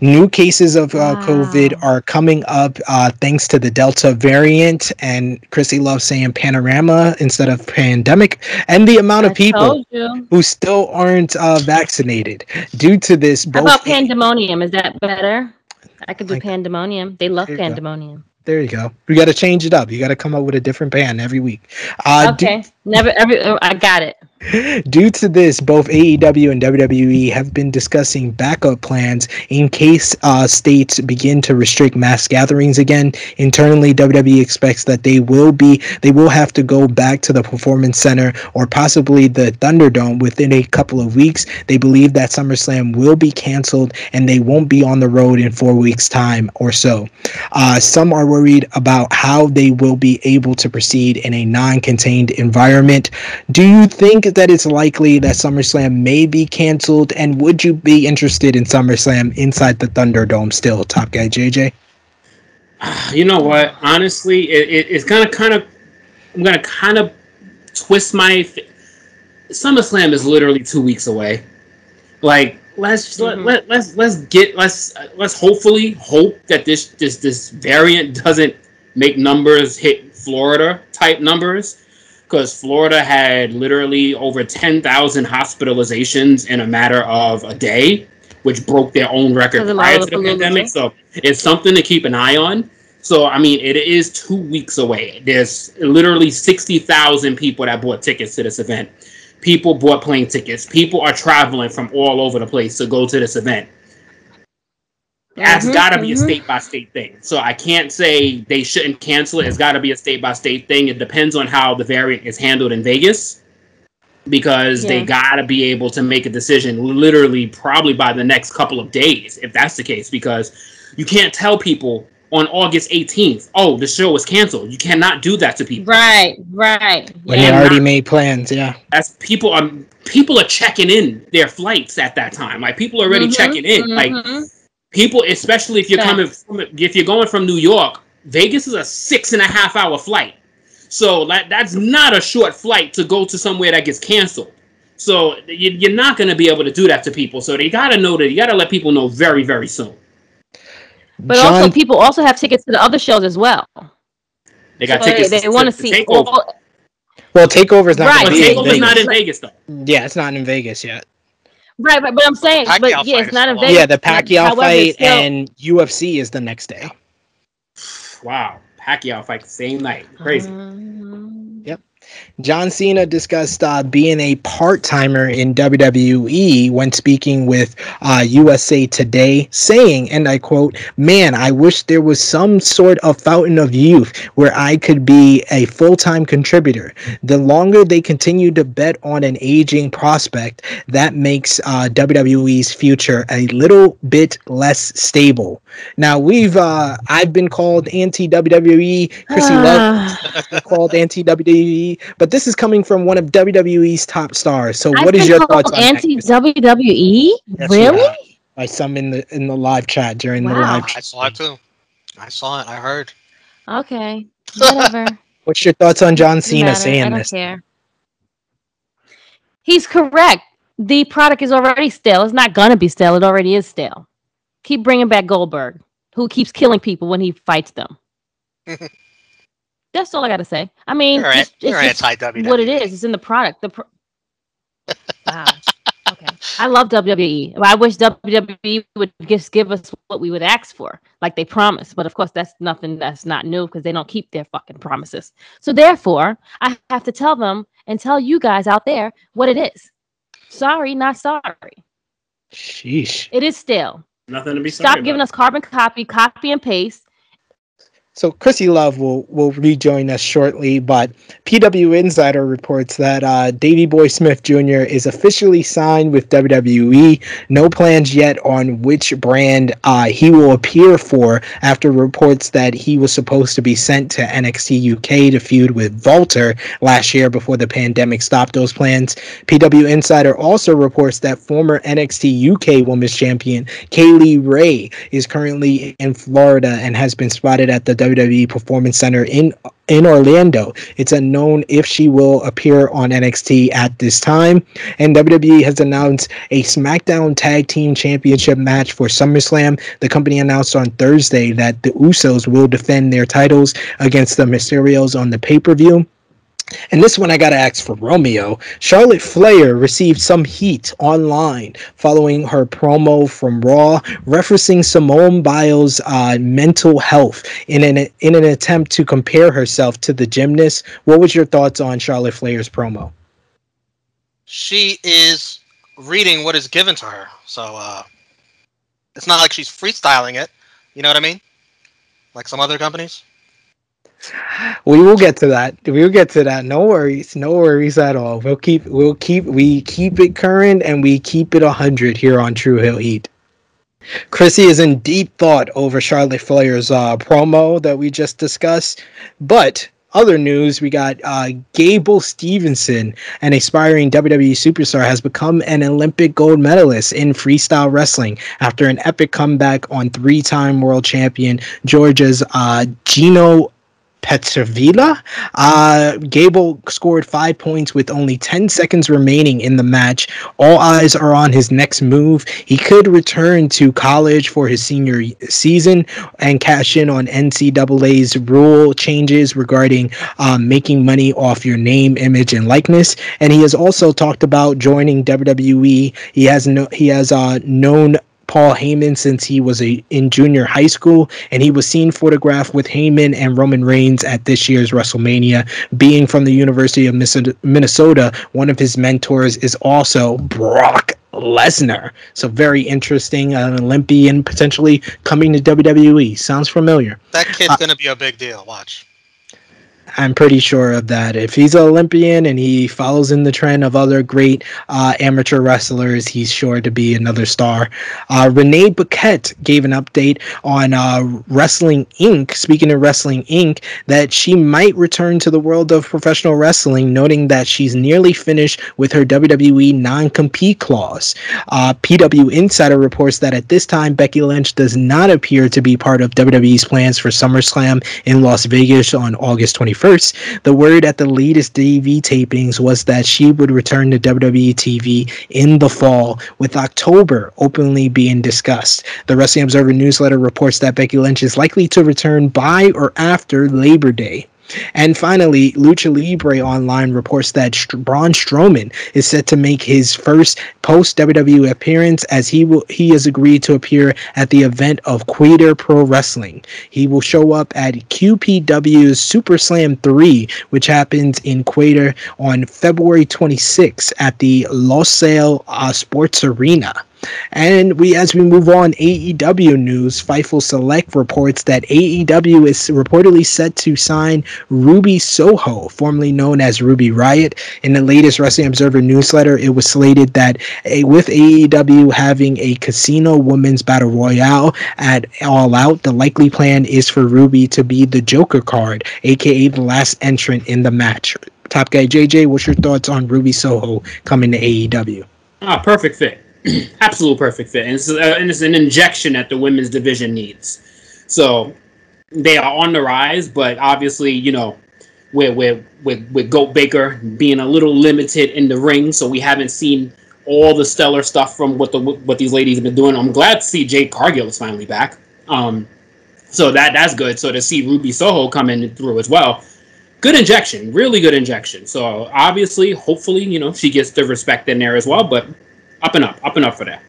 New cases of uh, Wow. COVID are coming up uh, thanks to the Delta variant, and Chrissy loves saying panorama instead of pandemic, and the amount of people who still aren't uh, vaccinated. Due to this, How both about pandemonium? Is that better? I could do Like- pandemonium. They love you go. pandemonium. there you go. We got to change it up. You got to come up with a different band every week. Uh, Okay. Never every I got it. Due to this, both AEW and WWE have been discussing backup plans in case uh, states begin to restrict mass gatherings again. Internally, WWE expects that they will be they will have to go back to the Performance Center or possibly the Thunderdome within a couple of weeks. They believe that SummerSlam will be canceled and they won't be on the road in four weeks' time or so. Uh, some are worried about how they will be able to proceed in a non-contained environment. Do you think that it's likely that SummerSlam may be canceled? And would you be interested in SummerSlam inside the Thunderdome still, Top Guy JJ? You know what? Honestly, it, it, it's gonna kind of. I'm gonna kind of twist my. Th- SummerSlam is literally two weeks away. Like let's Mhm. let, let let's let's get let's let's hopefully hope that this this this variant doesn't make numbers hit Florida type numbers because Florida had literally over 10,000 hospitalizations in a matter of a day, which broke their own record prior to the the pandemic. So it's something to keep an eye on. So I mean, it is two weeks away. There's literally 60,000 people that bought tickets to this event. People bought plane tickets. People are traveling from all over the place to go to this event. That's Mhm, got to be a state by state thing. So I can't say they shouldn't cancel it. It's got to be a state by state thing. It depends on how the variant is handled in Vegas because they got to be able to make a decision literally probably by the next couple of days if that's the case because you can't tell people on August 18th, oh, the show was canceled. You cannot do that to people. Right, right. When Yeah. they already made plans, yeah. As people are people are checking in their flights at that time. Like people are already Mhm, checking in. Like mhm. People, especially if you're Facts. coming from, if you're going from New York, Vegas is a six and a half hour flight. So that that's not a short flight to go to somewhere that gets canceled. So you, you're not going to be able to do that to people. So they got to know that you got to let people know very very soon. But John, also, people also have tickets to the other shows as well. They got So tickets. They, to, want to to see Takeover. all. well, Takeover's not Right, But going to be in Takeover's Vegas. not in Vegas though. yeah, it's not in Vegas yet. Right, right. But I'm saying, Pacquiao but yeah, it's is not in still. Vegas. Yeah, the Pacquiao However, fight it's still- and UFC is the next day. Wow, Pacquiao fight the same night. Crazy. Um, John Cena discussed uh, being a part timer in WWE when speaking with uh, USA Today, saying, and I quote, Man, I wish there was some sort of fountain of youth where I could be a full time contributor. The longer they continue to bet on an aging prospect, that makes uh, WWE's future a little bit less stable. Now, we've, uh, I've been called anti WWE. Chrissy Love ah, called anti WWE, but this is coming from one of WWE's top stars. So, I've what is been your thoughts on anti WWE? Yes, really? have. By some in the in the live chat during the Wow. live I saw it too. I saw it. I heard. Okay, whatever. What's your thoughts on John Doesn't Cena matter. I saying don't this? care. He's correct. The product is already stale. It's not gonna be stale. It already is stale. Keep bringing back Goldberg, who keeps killing people when he fights them. That's all I gotta say. I mean, You're, it's, you're it's just anti what it is. It's in the product. The pro- wow. Okay. I love WWE. I wish WWE would just give us what we would ask for, like they promised. But of course, that's nothing that's not new because they don't keep their fucking promises. So therefore, I have to tell them and tell you guys out there what it is. Sorry, not sorry. Sheesh. It is stale. Nothing to be sorry Stop giving about. us carbon copy, copy and paste. So Krssi Love will will rejoin us shortly, but PW Insider reports that uh, Davey Boy Smith Jr. is officially signed with WWE. No plans yet on which brand uh, he will appear for. After reports that he was supposed to be sent to NXT UK to feud with Walter last year before the pandemic stopped those plans. PW Insider also reports that former NXT UK Women's Champion Kay Lee Ray is currently in Florida and has been spotted at the WWE Performance Center in in Orlando. It's unknown if she will appear on NXT at this time. And WWE has announced a SmackDown Tag Team Championship match for SummerSlam. The company announced on Thursday that the Usos will defend their titles against the Mysterios on the pay per view. And this one I got to ask for Romeo. Charlotte Flair received some heat online following her promo from Raw referencing Simone Biles' uh, mental health in an in an attempt to compare herself to the gymnast. What was your thoughts on Charlotte Flair's promo? She is reading what is given to her. So uh, it's not like she's freestyling it. You know what I mean? Like some other companies. We will get to that. We will get to that. No worries. No worries at all. We'll keep we'll keep we keep it current and we keep it 100 here on True Heel Heat. Krssi is in deep thought over Charlotte Flair's uh, promo that we just discussed. But other news, we got uh, Gable Steveson, an aspiring WWE superstar, has become an Olympic gold medalist in freestyle wrestling after an epic comeback on three time world champion Georgia's uh, Geno Petriashvili. Uh, Gable scored five points with only 10 seconds remaining in the match. All eyes are on his next move. He could return to college for his senior season and cash in on NCAA's rule changes regarding um, making money off your name, image, and likeness. And he has also talked about joining WWE. He has no, he has uh, known Paul Heyman since he was a in junior high school, and he was seen photographed with Heyman and Roman Reigns at this year's WrestleMania. Being from the University of Minnesota, one of his mentors is also Brock Lesnar. So very interesting, an Olympian potentially coming to WWE. Sounds familiar. That kid's uh, gonna be a big deal. Watch. I'm pretty sure of that. If he's an Olympian and he follows in the trend of other great uh, amateur wrestlers, he's sure to be another star. Uh, Renee Paquette gave an update on uh, Wrestling Inc., speaking of Wrestling Inc., that she might return to the world of professional wrestling, noting that she's nearly finished with her WWE non compete clause. Uh, PW Insider reports that at this time, Becky Lynch does not appear to be part of WWE's plans for SummerSlam in Las Vegas on August 21st first, the word at the latest TV tapings was that she would return to WWE TV in the fall, with October openly being discussed. The Wrestling Observer newsletter reports that Becky Lynch is likely to return by or after Labor Day. And finally, Lucha Libre Online reports that St- Braun Strowman is set to make his first post WWE appearance as he will he has agreed to appear at the event of Qatar Pro Wrestling. He will show up at QPW's Super Slam 3, which happens in Qatar on February 26 at the Losail uh, Sports Arena. And we, as we move on, AEW news. Fightful Select reports that AEW is reportedly set to sign Ruby Soho, formerly known as Ruby Riot. In the latest Wrestling Observer newsletter, it was slated that a, with AEW having a Casino Women's Battle Royale at All Out, the likely plan is for Ruby to be the Joker card, aka the last entrant in the match. Top guy JJ, what's your thoughts on Ruby Soho coming to AEW? Ah, perfect fit absolute perfect fit, and it's, uh, and it's an injection that the women's division needs. So they are on the rise, but obviously, you know, with with with with Goat Baker being a little limited in the ring, so we haven't seen all the stellar stuff from what the what these ladies have been doing. I'm glad to see Jade Cargill is finally back. Um, so that that's good. So to see Ruby Soho coming through as well, good injection, really good injection. So obviously, hopefully, you know, she gets the respect in there as well. But up and up, up and up for that.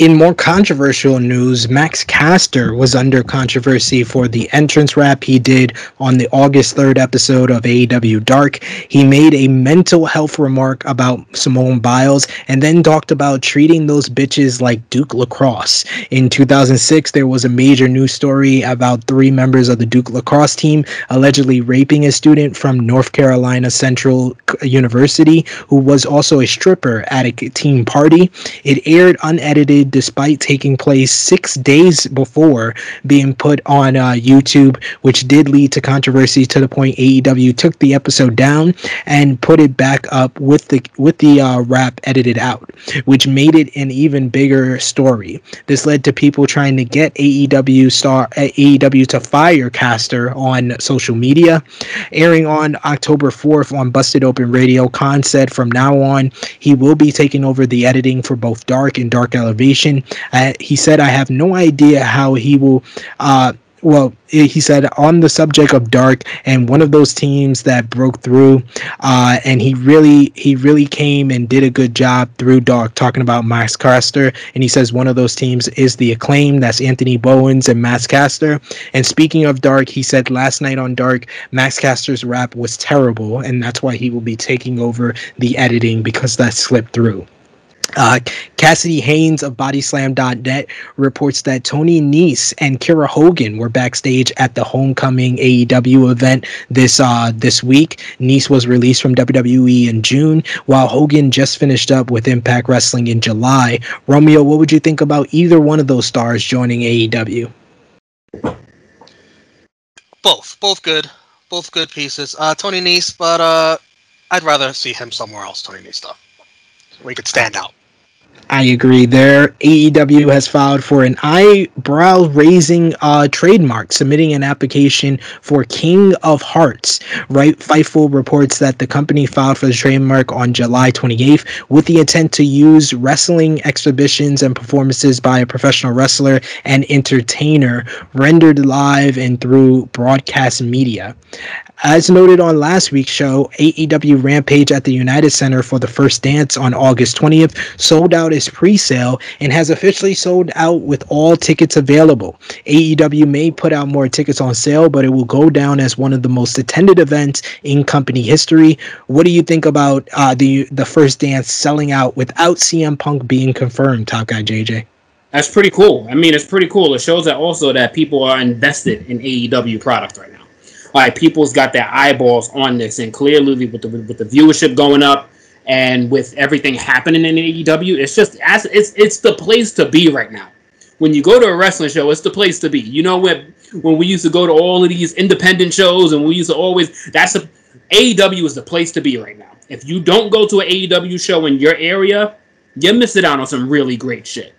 In more controversial news, Max Caster was under controversy for the entrance rap he did on the August 3rd episode of AEW Dark. He made a mental health remark about Simone Biles and then talked about treating those bitches like Duke lacrosse. In 2006, there was a major news story about three members of the Duke lacrosse team allegedly raping a student from North Carolina Central University who was also a stripper at a team party. It aired unedited despite taking place six days before being put on uh, YouTube, which did lead to controversy to the point AEW took the episode down and put it back up with the with the uh, rap edited out, which made it an even bigger story. This led to people trying to get AEW star AEW to fire Caster on social media. Airing on October 4th on Busted Open Radio, Khan said from now on he will be taking over the editing for both Dark and Dark Elevation. Uh, he said, I have no idea how he will. Uh, well, he said on the subject of dark and one of those teams that broke through, uh, and he really he really came and did a good job through dark, talking about Max Caster, and he says one of those teams is the acclaim. That's Anthony Bowens and Max Caster. And speaking of dark, he said last night on dark, Max Caster's rap was terrible, and that's why he will be taking over the editing because that slipped through. Uh, Cassidy Haynes of Bodyslam.net reports that Tony Nese and Kiera Hogan were backstage at the Homecoming AEW event this uh, this week. Nese was released from WWE in June, while Hogan just finished up with Impact Wrestling in July. Romeo, what would you think about either one of those stars joining AEW? Both, both good, both good pieces. Uh, Tony Nese, but uh, I'd rather see him somewhere else. Tony Nese stuff, where he could stand out. I agree there. AEW has filed for an eyebrow raising uh, trademark, submitting an application for King of Hearts. Right, Fightful reports that the company filed for the trademark on July 28th with the intent to use wrestling exhibitions and performances by a professional wrestler and entertainer rendered live and through broadcast media. As noted on last week's show, AEW Rampage at the United Center for the first dance on August 20th sold out its pre sale and has officially sold out with all tickets available. AEW may put out more tickets on sale, but it will go down as one of the most attended events in company history. What do you think about uh, the, the first dance selling out without CM Punk being confirmed, Top Guy JJ? That's pretty cool. I mean, it's pretty cool. It shows that also that people are invested in AEW product right now like people's got their eyeballs on this, and clearly with the with the viewership going up and with everything happening in AEW, it's just it's it's the place to be right now. When you go to a wrestling show, it's the place to be. You know when when we used to go to all of these independent shows, and we used to always that's a AEW is the place to be right now. If you don't go to an AEW show in your area, you're missing out on some really great shit.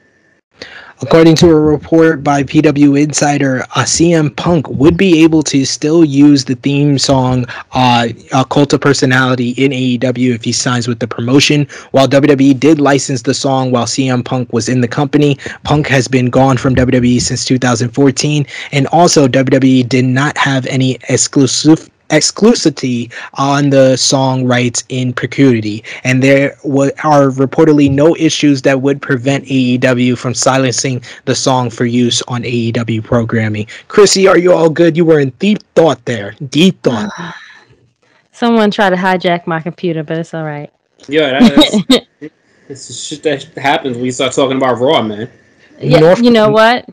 According to a report by PW Insider, uh, CM Punk would be able to still use the theme song uh, Cult of Personality in AEW if he signs with the promotion. While WWE did license the song while CM Punk was in the company, Punk has been gone from WWE since 2014. And also, WWE did not have any exclusive exclusivity on the song rights in perpetuity, and there w- are reportedly no issues that would prevent AEW from silencing the song for use on AEW programming. Chrissy, are you all good? You were in deep thought there. Deep thought. Someone tried to hijack my computer, but it's all right. Yeah, that's, it's shit that happens when you start talking about Raw, man. Yeah, North, you know what?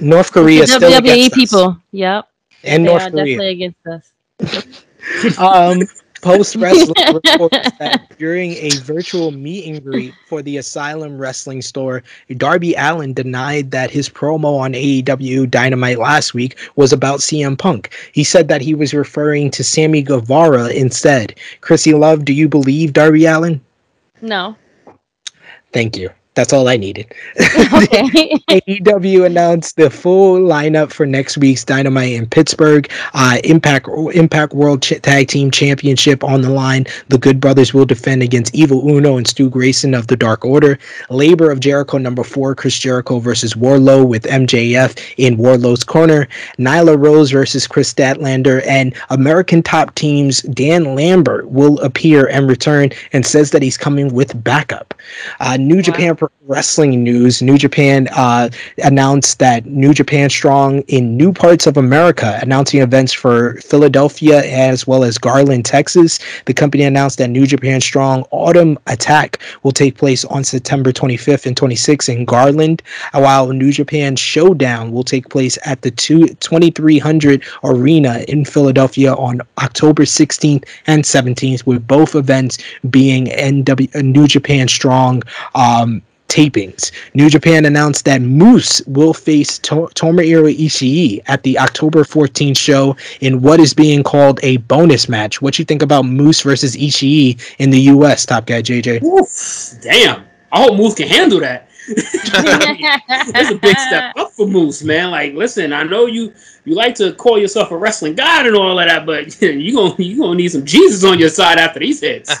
North Korea still WWE people. Us. Yep. And they North are Korea. definitely against us um, Post Wrestling reports that during a virtual meet and greet for the Asylum Wrestling store, Darby Allin denied that his promo on AEW Dynamite last week was about CM Punk. He said that he was referring to Sammy Guevara instead. Chrissy Love, do you believe Darby Allin? No. Thank you. That's all I needed. Okay. AEW announced the full lineup for next week's Dynamite in Pittsburgh. Uh, Impact Impact World Ch- Tag Team Championship on the line. The Good Brothers will defend against Evil Uno and Stu Grayson of the Dark Order. Labor of Jericho number four, Chris Jericho versus Wardlow with MJF in Wardlow's corner. Nyla Rose versus Kris Statlander and American Top Team's Dan Lambert will appear and return and says that he's coming with backup. Uh, New Japan wrestling news, New Japan uh, announced that New Japan Strong in new parts of America, announcing events for Philadelphia as well as Garland, Texas. The company announced that New Japan Strong Autumn Attack will take place on September 25th and 26th in Garland, while New Japan Showdown will take place at the 2300 Arena in Philadelphia on October 16th and 17th, with both events being NW New Japan Strong. Um, tapings. New Japan announced that Moose will face to- Tomohiro Ishii at the October 14th show in what is being called a bonus match. What you think about Moose versus Ishii in the U.S. Top guy JJ? Oof, damn, I hope Moose can handle that. That's a big step up for Moose, man. Like, listen, I know you you like to call yourself a wrestling god and all of that, but you gonna you gonna need some Jesus on your side after these hits.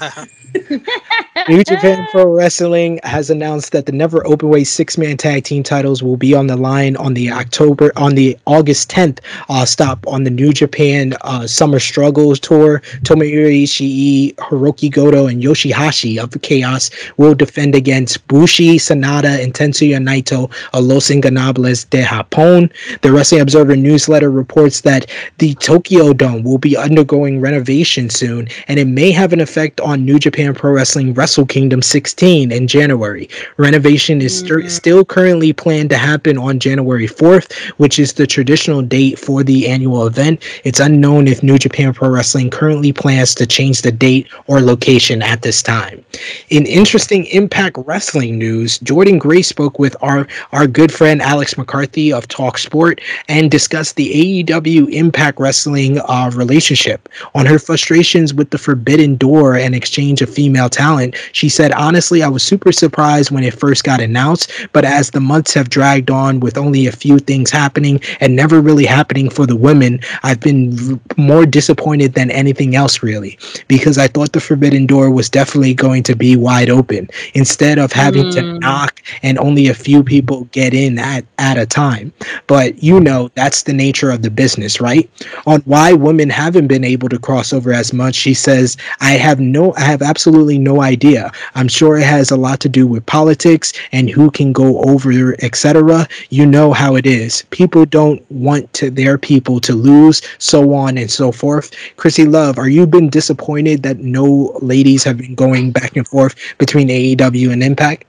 New Japan Pro Wrestling has announced that the Never Openweight six man tag team titles will be on the line on the October on the August 10th uh, stop on the New Japan uh, Summer Struggles tour. Tomohiro Ishii, Hiroki Goto, and Yoshihashi of Chaos will defend against Bushi, Sanada, and Tetsuya Naito of Los Ingobernables de Japón. The Wrestling Observer newsletter reports that the Tokyo Dome will be undergoing renovation soon, and it may have an effect on New Japan Pro Wrestling Wrestle Kingdom 16 in January. Renovation is st- mm-hmm. still currently planned to happen on January 4th, which is the traditional date for the annual event. It's unknown if New Japan Pro Wrestling currently plans to change the date or location at this time. In interesting Impact Wrestling news, Jordan Gray spoke with our, our good friend Alex McCarthy of Talk Sport and discussed the AEW Impact Wrestling uh, relationship. On her frustrations with the Forbidden Door and exchange of female talent, she said, Honestly, I was super surprised when it first got announced, but as the months have dragged on with only a few things happening and never really happening for the women, I've been more disappointed than anything else, really, because I thought the Forbidden Door was definitely going to be wide open instead of having to Mm. knock and only a few people get in at, at a time. But you know, that's the nature of the business, right? On why women haven't been able to cross over as much, she says, I have no, I have absolutely no idea. I'm sure it has a lot to do with politics and who can go over, etc. You know how it is. People don't want to their people to lose, so on and so forth. Chrissy Love, are you been disappointed that no ladies have been going back and forth between AEW and Impact?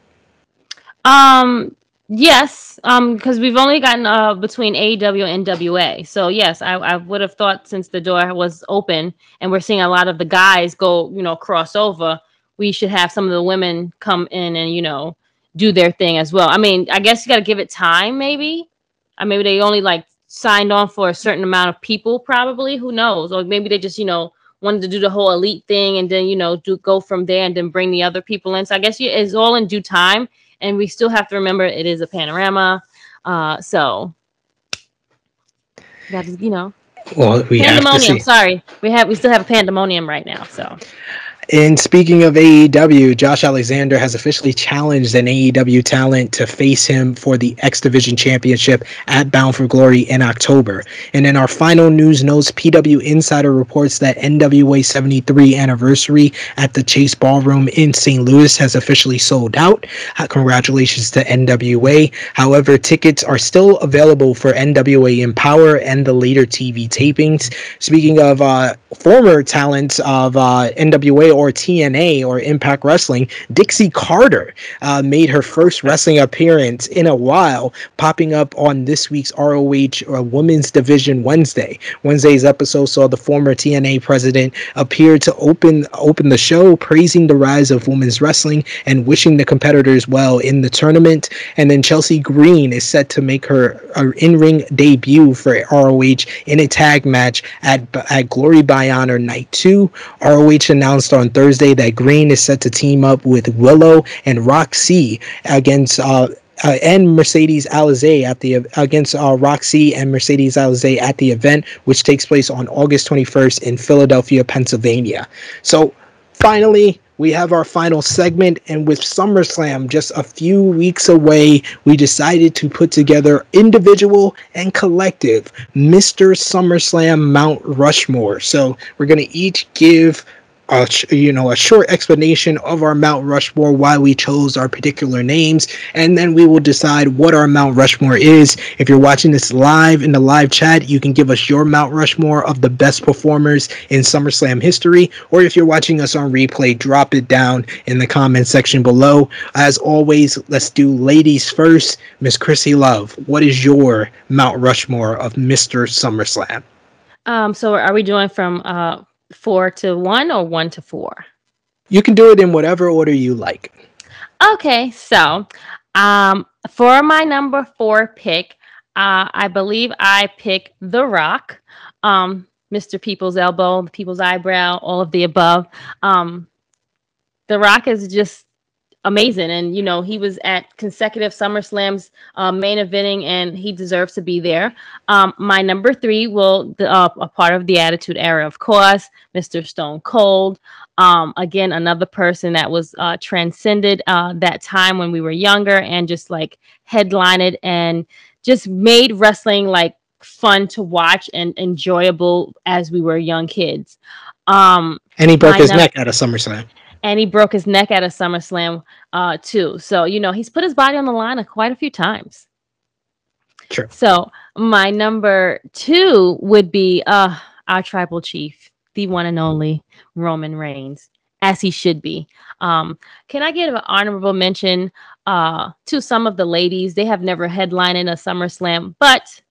Um, yes, um, because we've only gotten uh between AEW and NWA. So yes, I, I would have thought since the door was open and we're seeing a lot of the guys go, you know, cross over, we should have some of the women come in and you know do their thing as well. I mean, I guess you got to give it time, maybe. I maybe they only like signed on for a certain amount of people, probably. Who knows? Or maybe they just you know wanted to do the whole elite thing and then you know do go from there and then bring the other people in. So I guess it's all in due time and we still have to remember it is a panorama. Uh, so that is, you know, Well, we have to see. Sorry, we have we still have a pandemonium right now. So And speaking of AEW, Josh Alexander has officially challenged an AEW talent to face him for the X Division Championship at Bound for Glory in October. And in our final news notes, PW Insider reports that NWA 73 anniversary at the Chase Ballroom in St. Louis has officially sold out. Congratulations to NWA. However, tickets are still available for NWA Empower and the later TV tapings. Speaking of uh, former talents of uh, NWA or TNA or Impact Wrestling, Dixie Carter uh, made her first wrestling appearance in a while, popping up on this week's ROH or Women's Division Wednesday. Wednesday's episode saw the former TNA president appear to open open the show, praising the rise of women's wrestling and wishing the competitors well in the tournament. And then Chelsea Green is set to make her, her in-ring debut for ROH in a tag match at at Glory by Honor Night 2. ROH announced on Thursday that Green is set to team up with Willow and Roxy against uh, uh, and Mercedes Alizé at the against uh, Roxy and Mercedes Alizé at the event, which takes place on August 21st in Philadelphia, Pennsylvania. So finally, we have our final segment, and with SummerSlam just a few weeks away, we decided to put together individual and collective Mr. SummerSlam Mount Rushmore. So we're gonna each give a you know a short explanation of our Mount Rushmore, why we chose our particular names, and then we will decide what our Mount Rushmore is. If you're watching this live in the live chat, you can give us your Mount Rushmore of the best performers in SummerSlam history, or if you're watching us on replay, drop it down in the comment section below. As always, let's do ladies first. Miss Chrissy Love, what is your Mount Rushmore of Mr. SummerSlam? Um, so are we doing from uh four to one or one to four? You can do it in whatever order you like. Okay, so um, for my number four pick, uh, I believe I pick The Rock, um, Mr. People's Elbow, People's Eyebrow, all of the above. Um, the Rock is just amazing. And, you know, he was at consecutive SummerSlams uh, main eventing and he deserves to be there. Um, my number three will, uh, a part of the Attitude Era, of course, Mr. Stone Cold. Um, again, another person that was uh, transcended uh, that time when we were younger and just like headlined and just made wrestling like fun to watch and enjoyable as we were young kids. Um, and he broke his neck at a SummerSlam and he broke his neck at a SummerSlam uh, too. So you know he's put his body on the line quite a few times. True. So my number two would be uh, our tribal chief, the one and only Roman Reigns, as he should be. Um, can I give an honorable mention uh, to some of the ladies? They have never headlined in a SummerSlam, but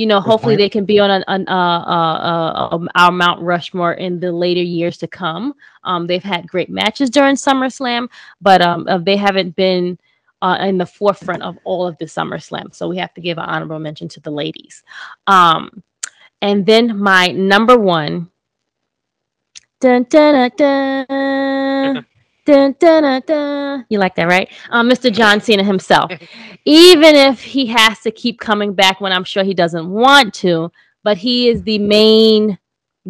you know, hopefully they can be on an, an uh, uh, uh, our Mount Rushmore in the later years to come. Um, they've had great matches during SummerSlam, but um, uh, they haven't been uh, in the forefront of all of the SummerSlam. So we have to give an honorable mention to the ladies. Um, and then my number one. Dun, dun, dun, Dun, dun, dun, You like that, right? Um, Mr. John Cena himself. Even if he has to keep coming back when I'm sure he doesn't want to, but he is the main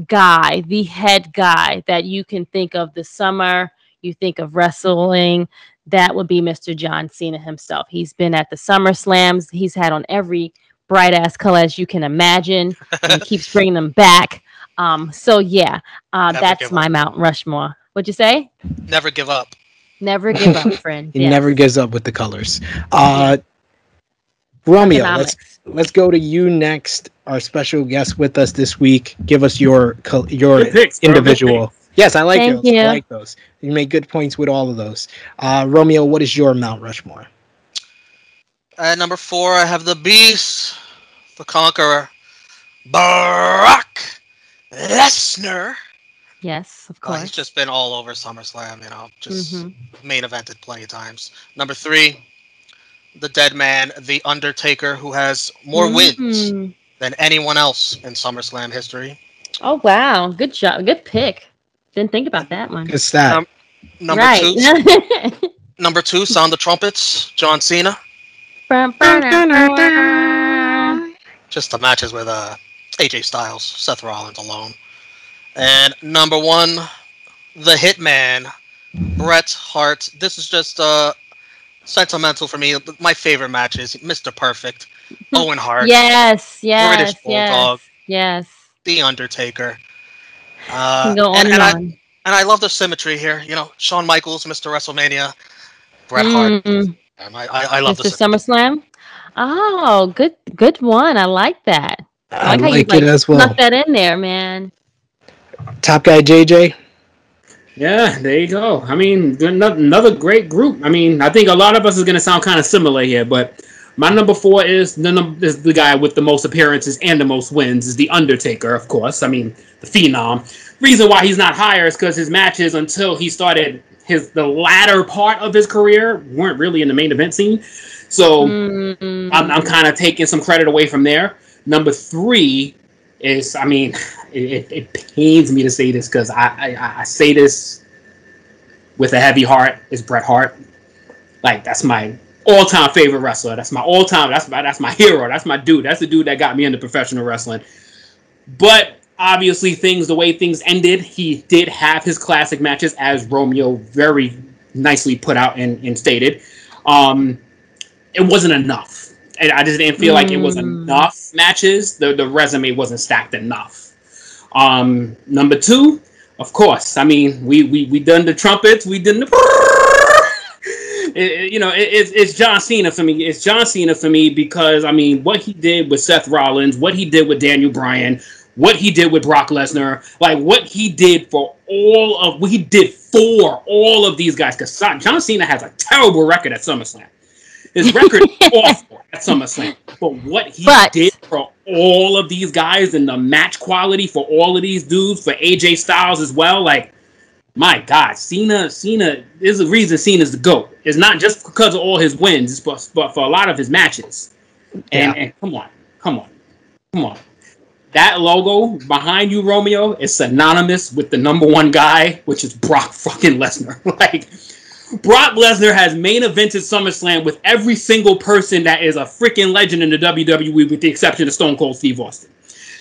guy, the head guy that you can think of the summer, you think of wrestling, that would be Mr. John Cena himself. He's been at the Summer Slams, he's had on every bright ass color as you can imagine, and he keeps bringing them back. Um, so yeah, uh, that's my Mount Rushmore. What'd you say? Never give up. Never give up, friend. he yes. never gives up with the colors. Uh, Romeo, let's let's go to you next. Our special guest with us this week. Give us your your picks, individual. Yes, I like Thank those. You. I like those. You make good points with all of those. Uh, Romeo, what is your Mount Rushmore? At number four, I have the Beast, the Conqueror, Brock Lesnar. Yes, of course. Uh, he's just been all over SummerSlam, you know, just mm-hmm. main evented plenty of times. Number three, the Dead Man, the Undertaker, who has more mm-hmm. wins than anyone else in SummerSlam history. Oh wow, good job, good pick. Didn't think about that one. It's that. Um, number right. two. number two, sound the trumpets, John Cena. just the matches with uh, AJ Styles, Seth Rollins alone. And number one, the Hitman, Bret Hart. This is just uh, sentimental for me. My favorite matches: Mr. Perfect, Owen Hart. yes, yes, British Bulldog. Yes, yes. The Undertaker. Uh, go on and, and, and, I, and I love the symmetry here. You know, Shawn Michaels, Mr. WrestleMania, Bret Hart. Mm. I, I, I love Mr. SummerSlam. Oh, good, good one. I like that. I like, I like how you, like, it as well. Snuck that in there, man. Top guy JJ. Yeah, there you go. I mean, another great group. I mean, I think a lot of us is going to sound kind of similar here, but my number four is the is the guy with the most appearances and the most wins is the Undertaker, of course. I mean, the Phenom. Reason why he's not higher is because his matches until he started his the latter part of his career weren't really in the main event scene. So mm-hmm. I'm, I'm kind of taking some credit away from there. Number three is, I mean, it, it pains me to say this because I, I, I say this with a heavy heart. Is Bret Hart? Like that's my all-time favorite wrestler. That's my all-time. That's my that's my hero. That's my dude. That's the dude that got me into professional wrestling. But obviously, things the way things ended, he did have his classic matches, as Romeo very nicely put out and, and stated. Um, it wasn't enough. And I just didn't feel mm. like it was hmm. enough matches. The the resume wasn't stacked enough. Um, number two, Of course. I mean, we we we done the trumpets. We did the. It, you know, it, it's, it's John Cena for me. It's John Cena for me because I mean, what he did with Seth Rollins, what he did with Daniel Bryan, what he did with Brock Lesnar, like what he did for all of what he did for all of these guys. Because John Cena has a terrible record at SummerSlam. His record is awful at SummerSlam. But what he but, did for all of these guys and the match quality for all of these dudes, for AJ Styles as well, like my God, Cena, Cena is a reason Cena's the GOAT. It's not just because of all his wins, but, but for a lot of his matches. And, yeah. and come on, come on, come on. That logo behind you, Romeo, is synonymous with the number one guy, which is Brock fucking Lesnar. like Brock Lesnar has main evented SummerSlam with every single person that is a freaking legend in the WWE, with the exception of Stone Cold Steve Austin.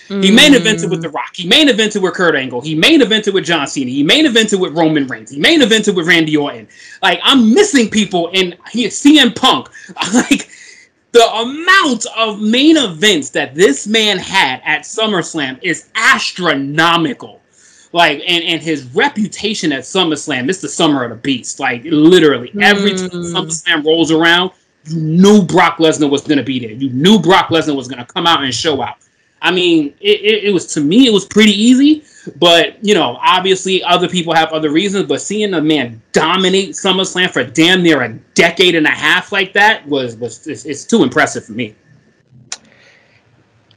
Mm. He main evented with The Rock. He main evented with Kurt Angle. He main evented with John Cena. He main evented with Roman Reigns. He main evented with Randy Orton. Like I'm missing people in CM Punk. Like the amount of main events that this man had at SummerSlam is astronomical like and and his reputation at SummerSlam, it's the summer of the beast. Like literally every mm. time SummerSlam rolls around, you knew Brock Lesnar was gonna be there. You knew Brock Lesnar was gonna come out and show out. I mean, it, it, it was to me it was pretty easy, but you know, obviously other people have other reasons. But seeing a man dominate SummerSlam for damn near a decade and a half like that was was it's, it's too impressive for me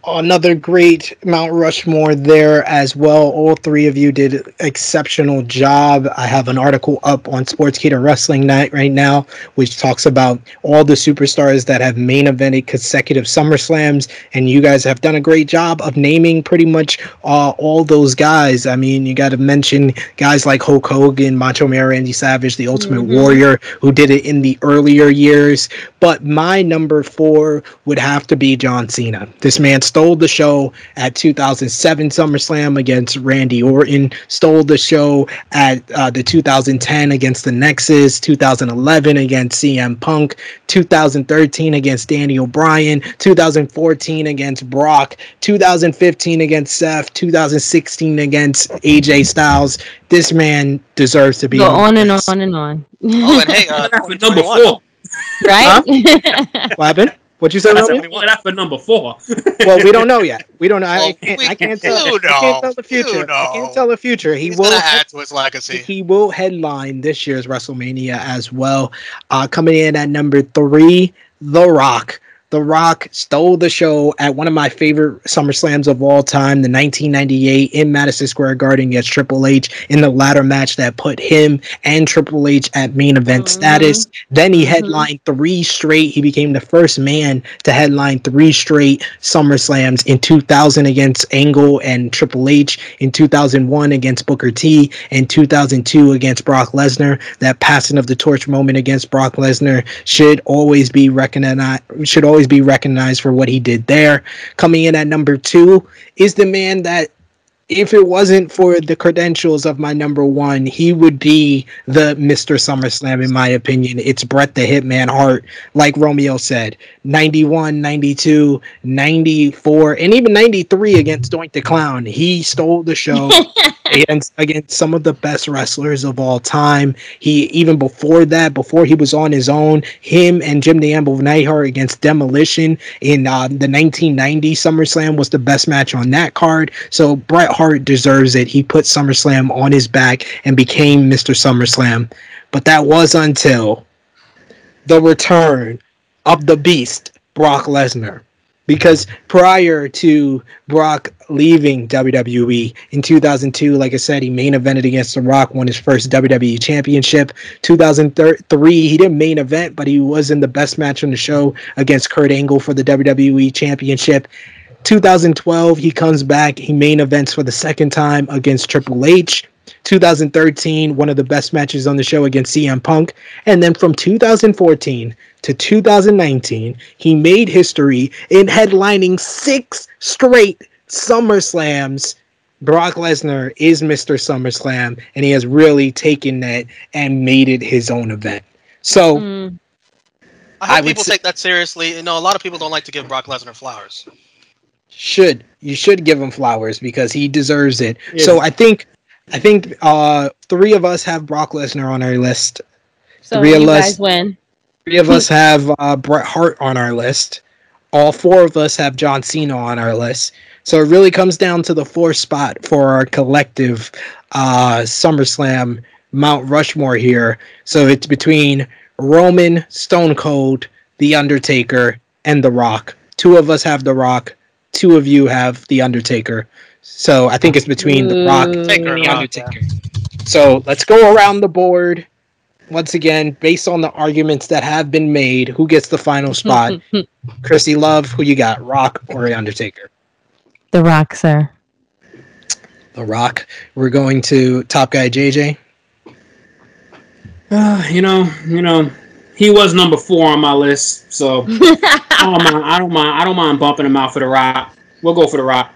another great Mount Rushmore there as well. All three of you did exceptional job. I have an article up on Sportskeeda Wrestling Night right now, which talks about all the superstars that have main evented consecutive SummerSlams, and you guys have done a great job of naming pretty much uh, all those guys. I mean, you got to mention guys like Hulk Hogan, Macho Man Randy Savage, The Ultimate mm-hmm. Warrior, who did it in the earlier years. But my number four would have to be John Cena. This man's stole the show at 2007 SummerSlam against Randy Orton, stole the show at uh, the 2010 against the Nexus, 2011 against CM Punk, 2013 against Daniel Bryan, 2014 against Brock, 2015 against Seth, 2016 against AJ Styles. This man deserves to be go on, on and on and on. oh, and hey, uh, number four, right? Huh? what happened? What you said? That's for number four. well, we don't know yet. We don't know. Well, I, can't, I can't tell. I can't tell the future. I can't tell the future. He He's will add to his legacy. He will headline this year's WrestleMania as well. Uh, coming in at number three, The Rock. The Rock stole the show at one of my favorite SummerSlams of all time, the 1998 in Madison Square Garden against Triple H in the ladder match that put him and Triple H at main event mm-hmm. status. Then he mm-hmm. headlined three straight. He became the first man to headline three straight SummerSlams in 2000 against Angle and Triple H, in 2001 against Booker T, and 2002 against Brock Lesnar. That passing of the torch moment against Brock Lesnar should always be recognized. Should always always be recognized for what he did there. Coming in at number two is the man that if it wasn't for the credentials of my number one, he would be the Mr. SummerSlam, in my opinion. It's Bret the Hitman Hart, like Romeo said 91, 92, 94, and even 93 against Doink the Clown. He stole the show against, against some of the best wrestlers of all time. He, even before that, before he was on his own, him and Jim the Anvil against Demolition in uh, the 1990 SummerSlam was the best match on that card. So Bret Hart deserves it. He put SummerSlam on his back and became Mr. SummerSlam. But that was until the return of the beast, Brock Lesnar. Because prior to Brock leaving WWE in 2002, like I said, he main evented against The Rock, won his first WWE Championship. 2003, he didn't main event, but he was in the best match on the show against Kurt Angle for the WWE Championship. 2012, he comes back. He main events for the second time against Triple H. 2013, one of the best matches on the show against CM Punk. And then from 2014 to 2019, he made history in headlining six straight SummerSlams. Brock Lesnar is Mr. SummerSlam, and he has really taken that and made it his own event. So. Mm. I hope I people say, take that seriously. You know, a lot of people don't like to give Brock Lesnar flowers should you should give him flowers because he deserves it. Yeah. So I think I think uh, three of us have Brock Lesnar on our list. So Three of us- win. Three of us have uh, Bret Hart on our list. All four of us have John Cena on our list. So it really comes down to the fourth spot for our collective uh, SummerSlam Mount Rushmore here. So it's between Roman, Stone Cold, The Undertaker, and The Rock. Two of us have The Rock. Two of you have The Undertaker. So I think it's between The Rock Taker, and The Rock, Undertaker. So let's go around the board. Once again, based on the arguments that have been made, who gets the final spot? Chrissy Love, who you got, Rock or The Undertaker? the Rock, sir. The Rock. We're going to Top Guy JJ. Uh, you know, you know, he was number four on my list, so I don't mind. I don't mind. I don't mind bumping him out for the rock. We'll go for the rock.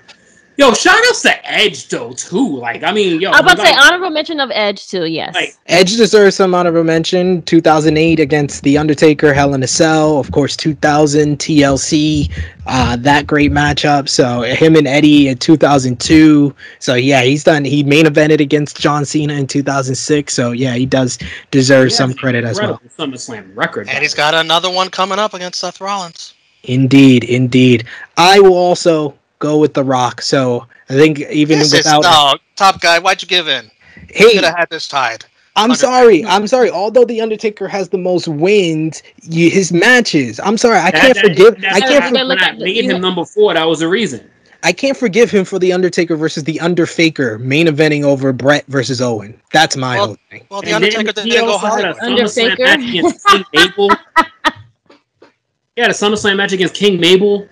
Yo, shout outs to Edge though too. Like, I mean, yo, I was about to say honorable mention of Edge too. Yes. Like- Edge deserves some honorable mention. 2008 against The Undertaker, Hell in a Cell. Of course, 2000 TLC. Uh, that great matchup. So him and Eddie in 2002. So yeah, he's done. He main evented against John Cena in 2006. So yeah, he does deserve he some credit as well. incredible SummerSlam record. And he's got another one coming up against Seth Rollins. Indeed, indeed. I will also go with The Rock. So I think even This is without no top guy. Why'd you give in? Hey, could have had this tied. I'm Undertaker. sorry. I'm sorry. Although the Undertaker has the most wins, you, his matches. I'm sorry. I That- can't that- forgive. that's I can't. for- For, when look I at the- made him number four. That was the reason. I can't forgive him for the Undertaker versus the Underfaker main eventing over Bret versus Owen. That's my Well, whole thing. Well, the And Undertaker didn't go also had a Hollywood. Undertaker. match against King Mabel. He had a SummerSlam match against King Mabel.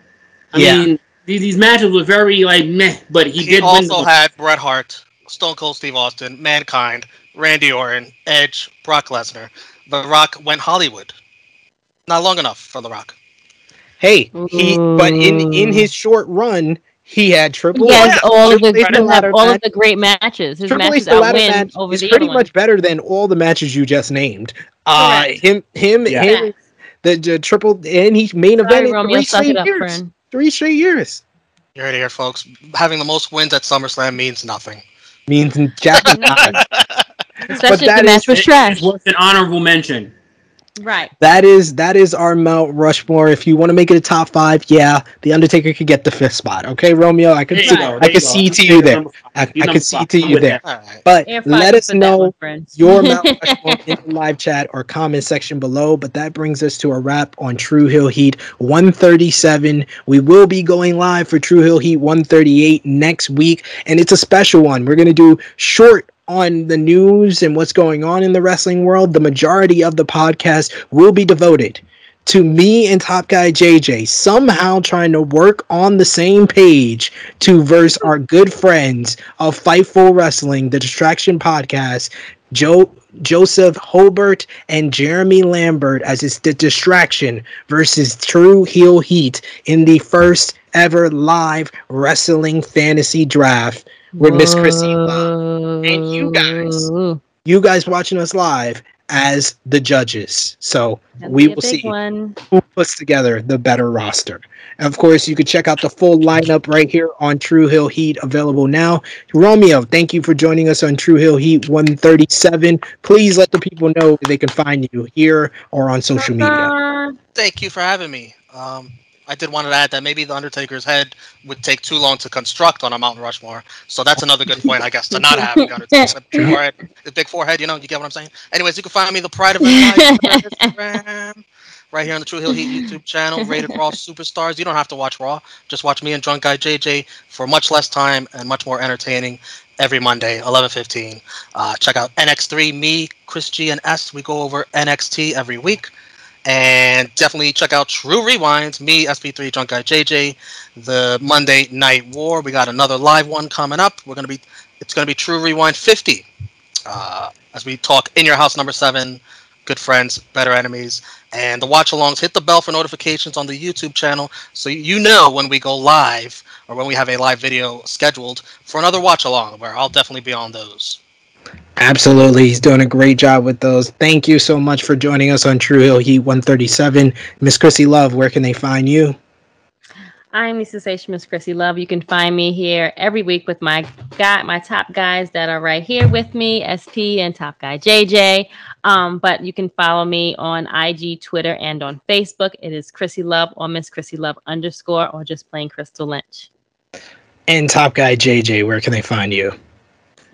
I Yeah. mean, these, these matches were very like meh, but he, He, did also the- had Bret Hart, Stone Cold Steve Austin, Mankind, Randy Orton, Edge, Brock Lesnar. The Rock went Hollywood. Not long enough for The Rock. Hey, he. But in in his short run, he had triple. He has H, all of the Triple H he has ladder all match. of the great matches. His Triple H matches the ladder outwin match over is the pretty much ones. better than all the matches you just named. Uh, him, him, Yeah. him. The, the triple and he main Sorry, evented Romeo, three suck straight it up, years. friend. Three straight years You heard it here, folks. Having the most wins at SummerSlam means nothing. means Jack. Nothing. Especially if that the match is- was trash. It was an honorable mention. Right. That is that is our Mount Rushmore. If you want to make it a top five, yeah, the Undertaker could get the fifth spot. Okay, Romeo, I could see, go, I there could see to you there. I, He's I could see to you there. that. But Air let us know one, your Mount Rushmore in the live chat or comment section below. But that brings us to a wrap on True Heel Heat 137. We will be going live for True Heel Heat 138 next week, and it's a special one. We're gonna do short on the news and what's going on in the wrestling world. The majority of the podcast will be devoted to me and Top Guy JJ somehow trying to work on the same page to verse our good friends of Fightful Wrestling, the Distraction Podcast, Joe Joseph Hobart and Jeremy Lambert as it's the distraction versus True Heel Heat in the first ever live wrestling fantasy draft with Miss Chrissy Love. and you guys. You guys watching us live as the judges. So that'd we will see One. who puts together the better roster. And of course, you can check out the full lineup right here on True Heel Heat, available now. Romeo, thank you for joining us on True Heel Heat 137. Please let the people know where they can find you here or on social media. Thank you for having me. Um, I did want to add that maybe the Undertaker's head would take too long to construct on a Mount Rushmore. So that's another good point, I guess, to not have the Undertaker. The big forehead, the big forehead, you know, you get what I'm saying? Anyways, you can find me the Pride of Instagram, right here on the True Heel Heat YouTube channel, Rated Raw Superstars. You don't have to watch Raw. Just watch me and Drunk Guy JJ for much less time and much more entertaining every Monday, 11:15. Uh, check out NX3, me, Chris G, and S. We go over NXT every week. And definitely check out True Rewinds, me, SP3, Drunk Guy JJ, the Monday Night War. We got another live one coming up. We're gonna be, it's gonna be True Rewind 50, uh, as we talk in your house number seven, good friends, better enemies, and the watch alongs. Hit the bell for notifications on the YouTube channel so you know when we go live or when we have a live video scheduled for another watch along, where I'll definitely be on those. Absolutely. He's doing a great job with those. Thank you so much for joining us on True Heel Heat 137. Miss Chrissy Love, where can they find you? I'm the Miss Chrissy Love. You can find me here every week with my guy, my top guys that are right here with me, SP and Top Guy JJ. Um, but you can follow me on IG, Twitter, and on Facebook. It is Chrissy Love or Miss Chrissy Love underscore or just plain Crystal Lynch. And Top Guy JJ, where can they find you?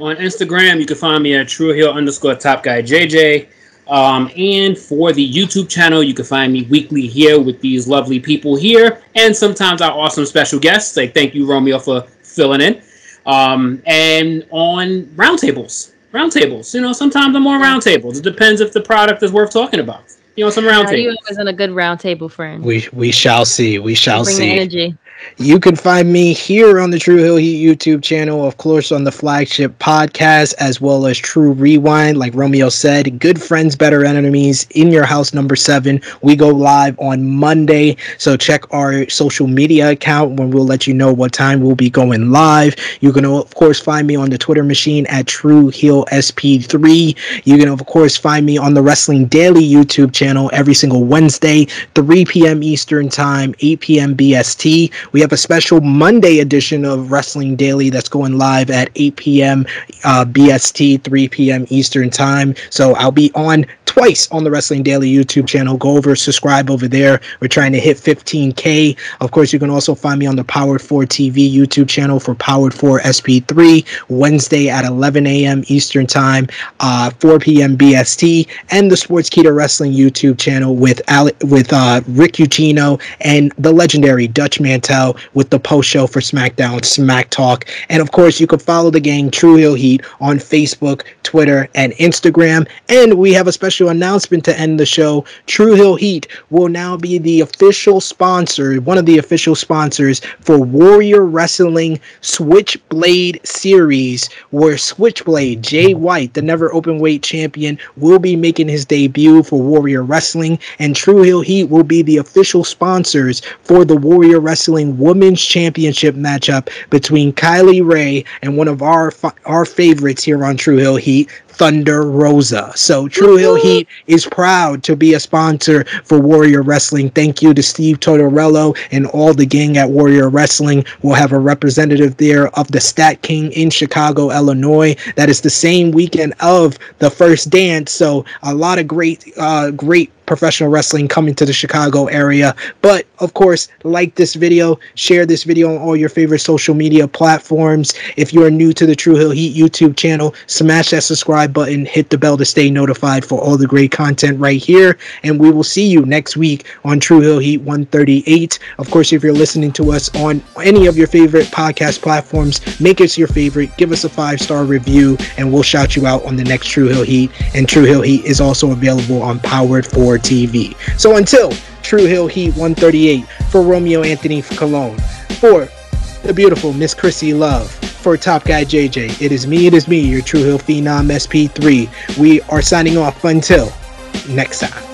On Instagram, you can find me at True Heel underscore Top Guy JJ. Um, and for the YouTube channel, you can find me weekly here with these lovely people here, and sometimes our awesome special guests. Like thank you, Romeo, for filling in. Um, and on roundtables, roundtables. You know, sometimes I'm on roundtables. It depends if the product is worth talking about. You know, some roundtables. You always in a good roundtable friend. We we shall see. We shall Bring see. energy. You can find me here on the True Heel Heat YouTube channel, of course, on the flagship podcast, as well as True Rewind. Like Romeo said, Good Friends, Better Enemies in your house, number seven. We go live on Monday, so check our social media account when we'll let you know what time we'll be going live. You can, of course, find me on the Twitter machine at True Heel SP3. You can, of course, find me on the Wrestling Daily YouTube channel every single Wednesday, 3 p.m. Eastern Time, 8 p.m. BST. We have a special Monday edition of Wrestling Daily that's going live at 8 p.m. Uh, BST, 3 p.m. Eastern Time. So I'll be on twice on the Wrestling Daily YouTube channel. Go over, subscribe over there. We're trying to hit 15K. Of course, you can also find me on the Powered 4 TV YouTube channel for Powered 4 SP3, Wednesday at 11 a.m. Eastern Time, uh, 4 p.m. BST, and the Sportskeeda Wrestling YouTube channel with Ale- with uh, Rick Ucchino and the legendary Dutch Mantell with the post show for SmackDown, Smack Talk. And of course, you can follow the gang True Heel Heat on Facebook, Twitter, and Instagram. And we have a special announcement to end the show. True Heel Heat will now be the official sponsor, one of the official sponsors for Warrior Wrestling Switchblade Series, where Switchblade, Jay White, the never open weight champion, will be making his debut for Warrior Wrestling. And True Heel Heat will be the official sponsors for the Warrior Wrestling Women's Championship matchup between Kylie Rae and one of our our favorites here on True Heel Heat, Thunder Rosa. So True Heel Heat is proud to be a sponsor for Warrior Wrestling. Thank you to Steve Totorello and all the gang at Warrior Wrestling. We'll have a representative there of the Stat King in Chicago, Illinois. That is the same weekend of the first dance. So a lot of great, uh, great professional wrestling coming to the Chicago area. But of course, like this video, share this video on all your favorite social media platforms. If you are new to the True Heel Heat YouTube channel, smash that subscribe button, hit the bell to stay notified for all the great content right here. And we will see you next week on True Heel Heat 138. Of course, if you're listening to us on any of your favorite podcast platforms, make us your favorite, give us a five star review, and we'll shout you out on the next True Heel Heat. And True Heel Heat is also available on Powered 4 TV. So until True Heel Heat 138 for Romeo Anthony Cologne, for the beautiful Miss Chrissy Love, for Top Guy JJ, it is me, it is me, your True Heel Phenom SP3. We are signing off until next time.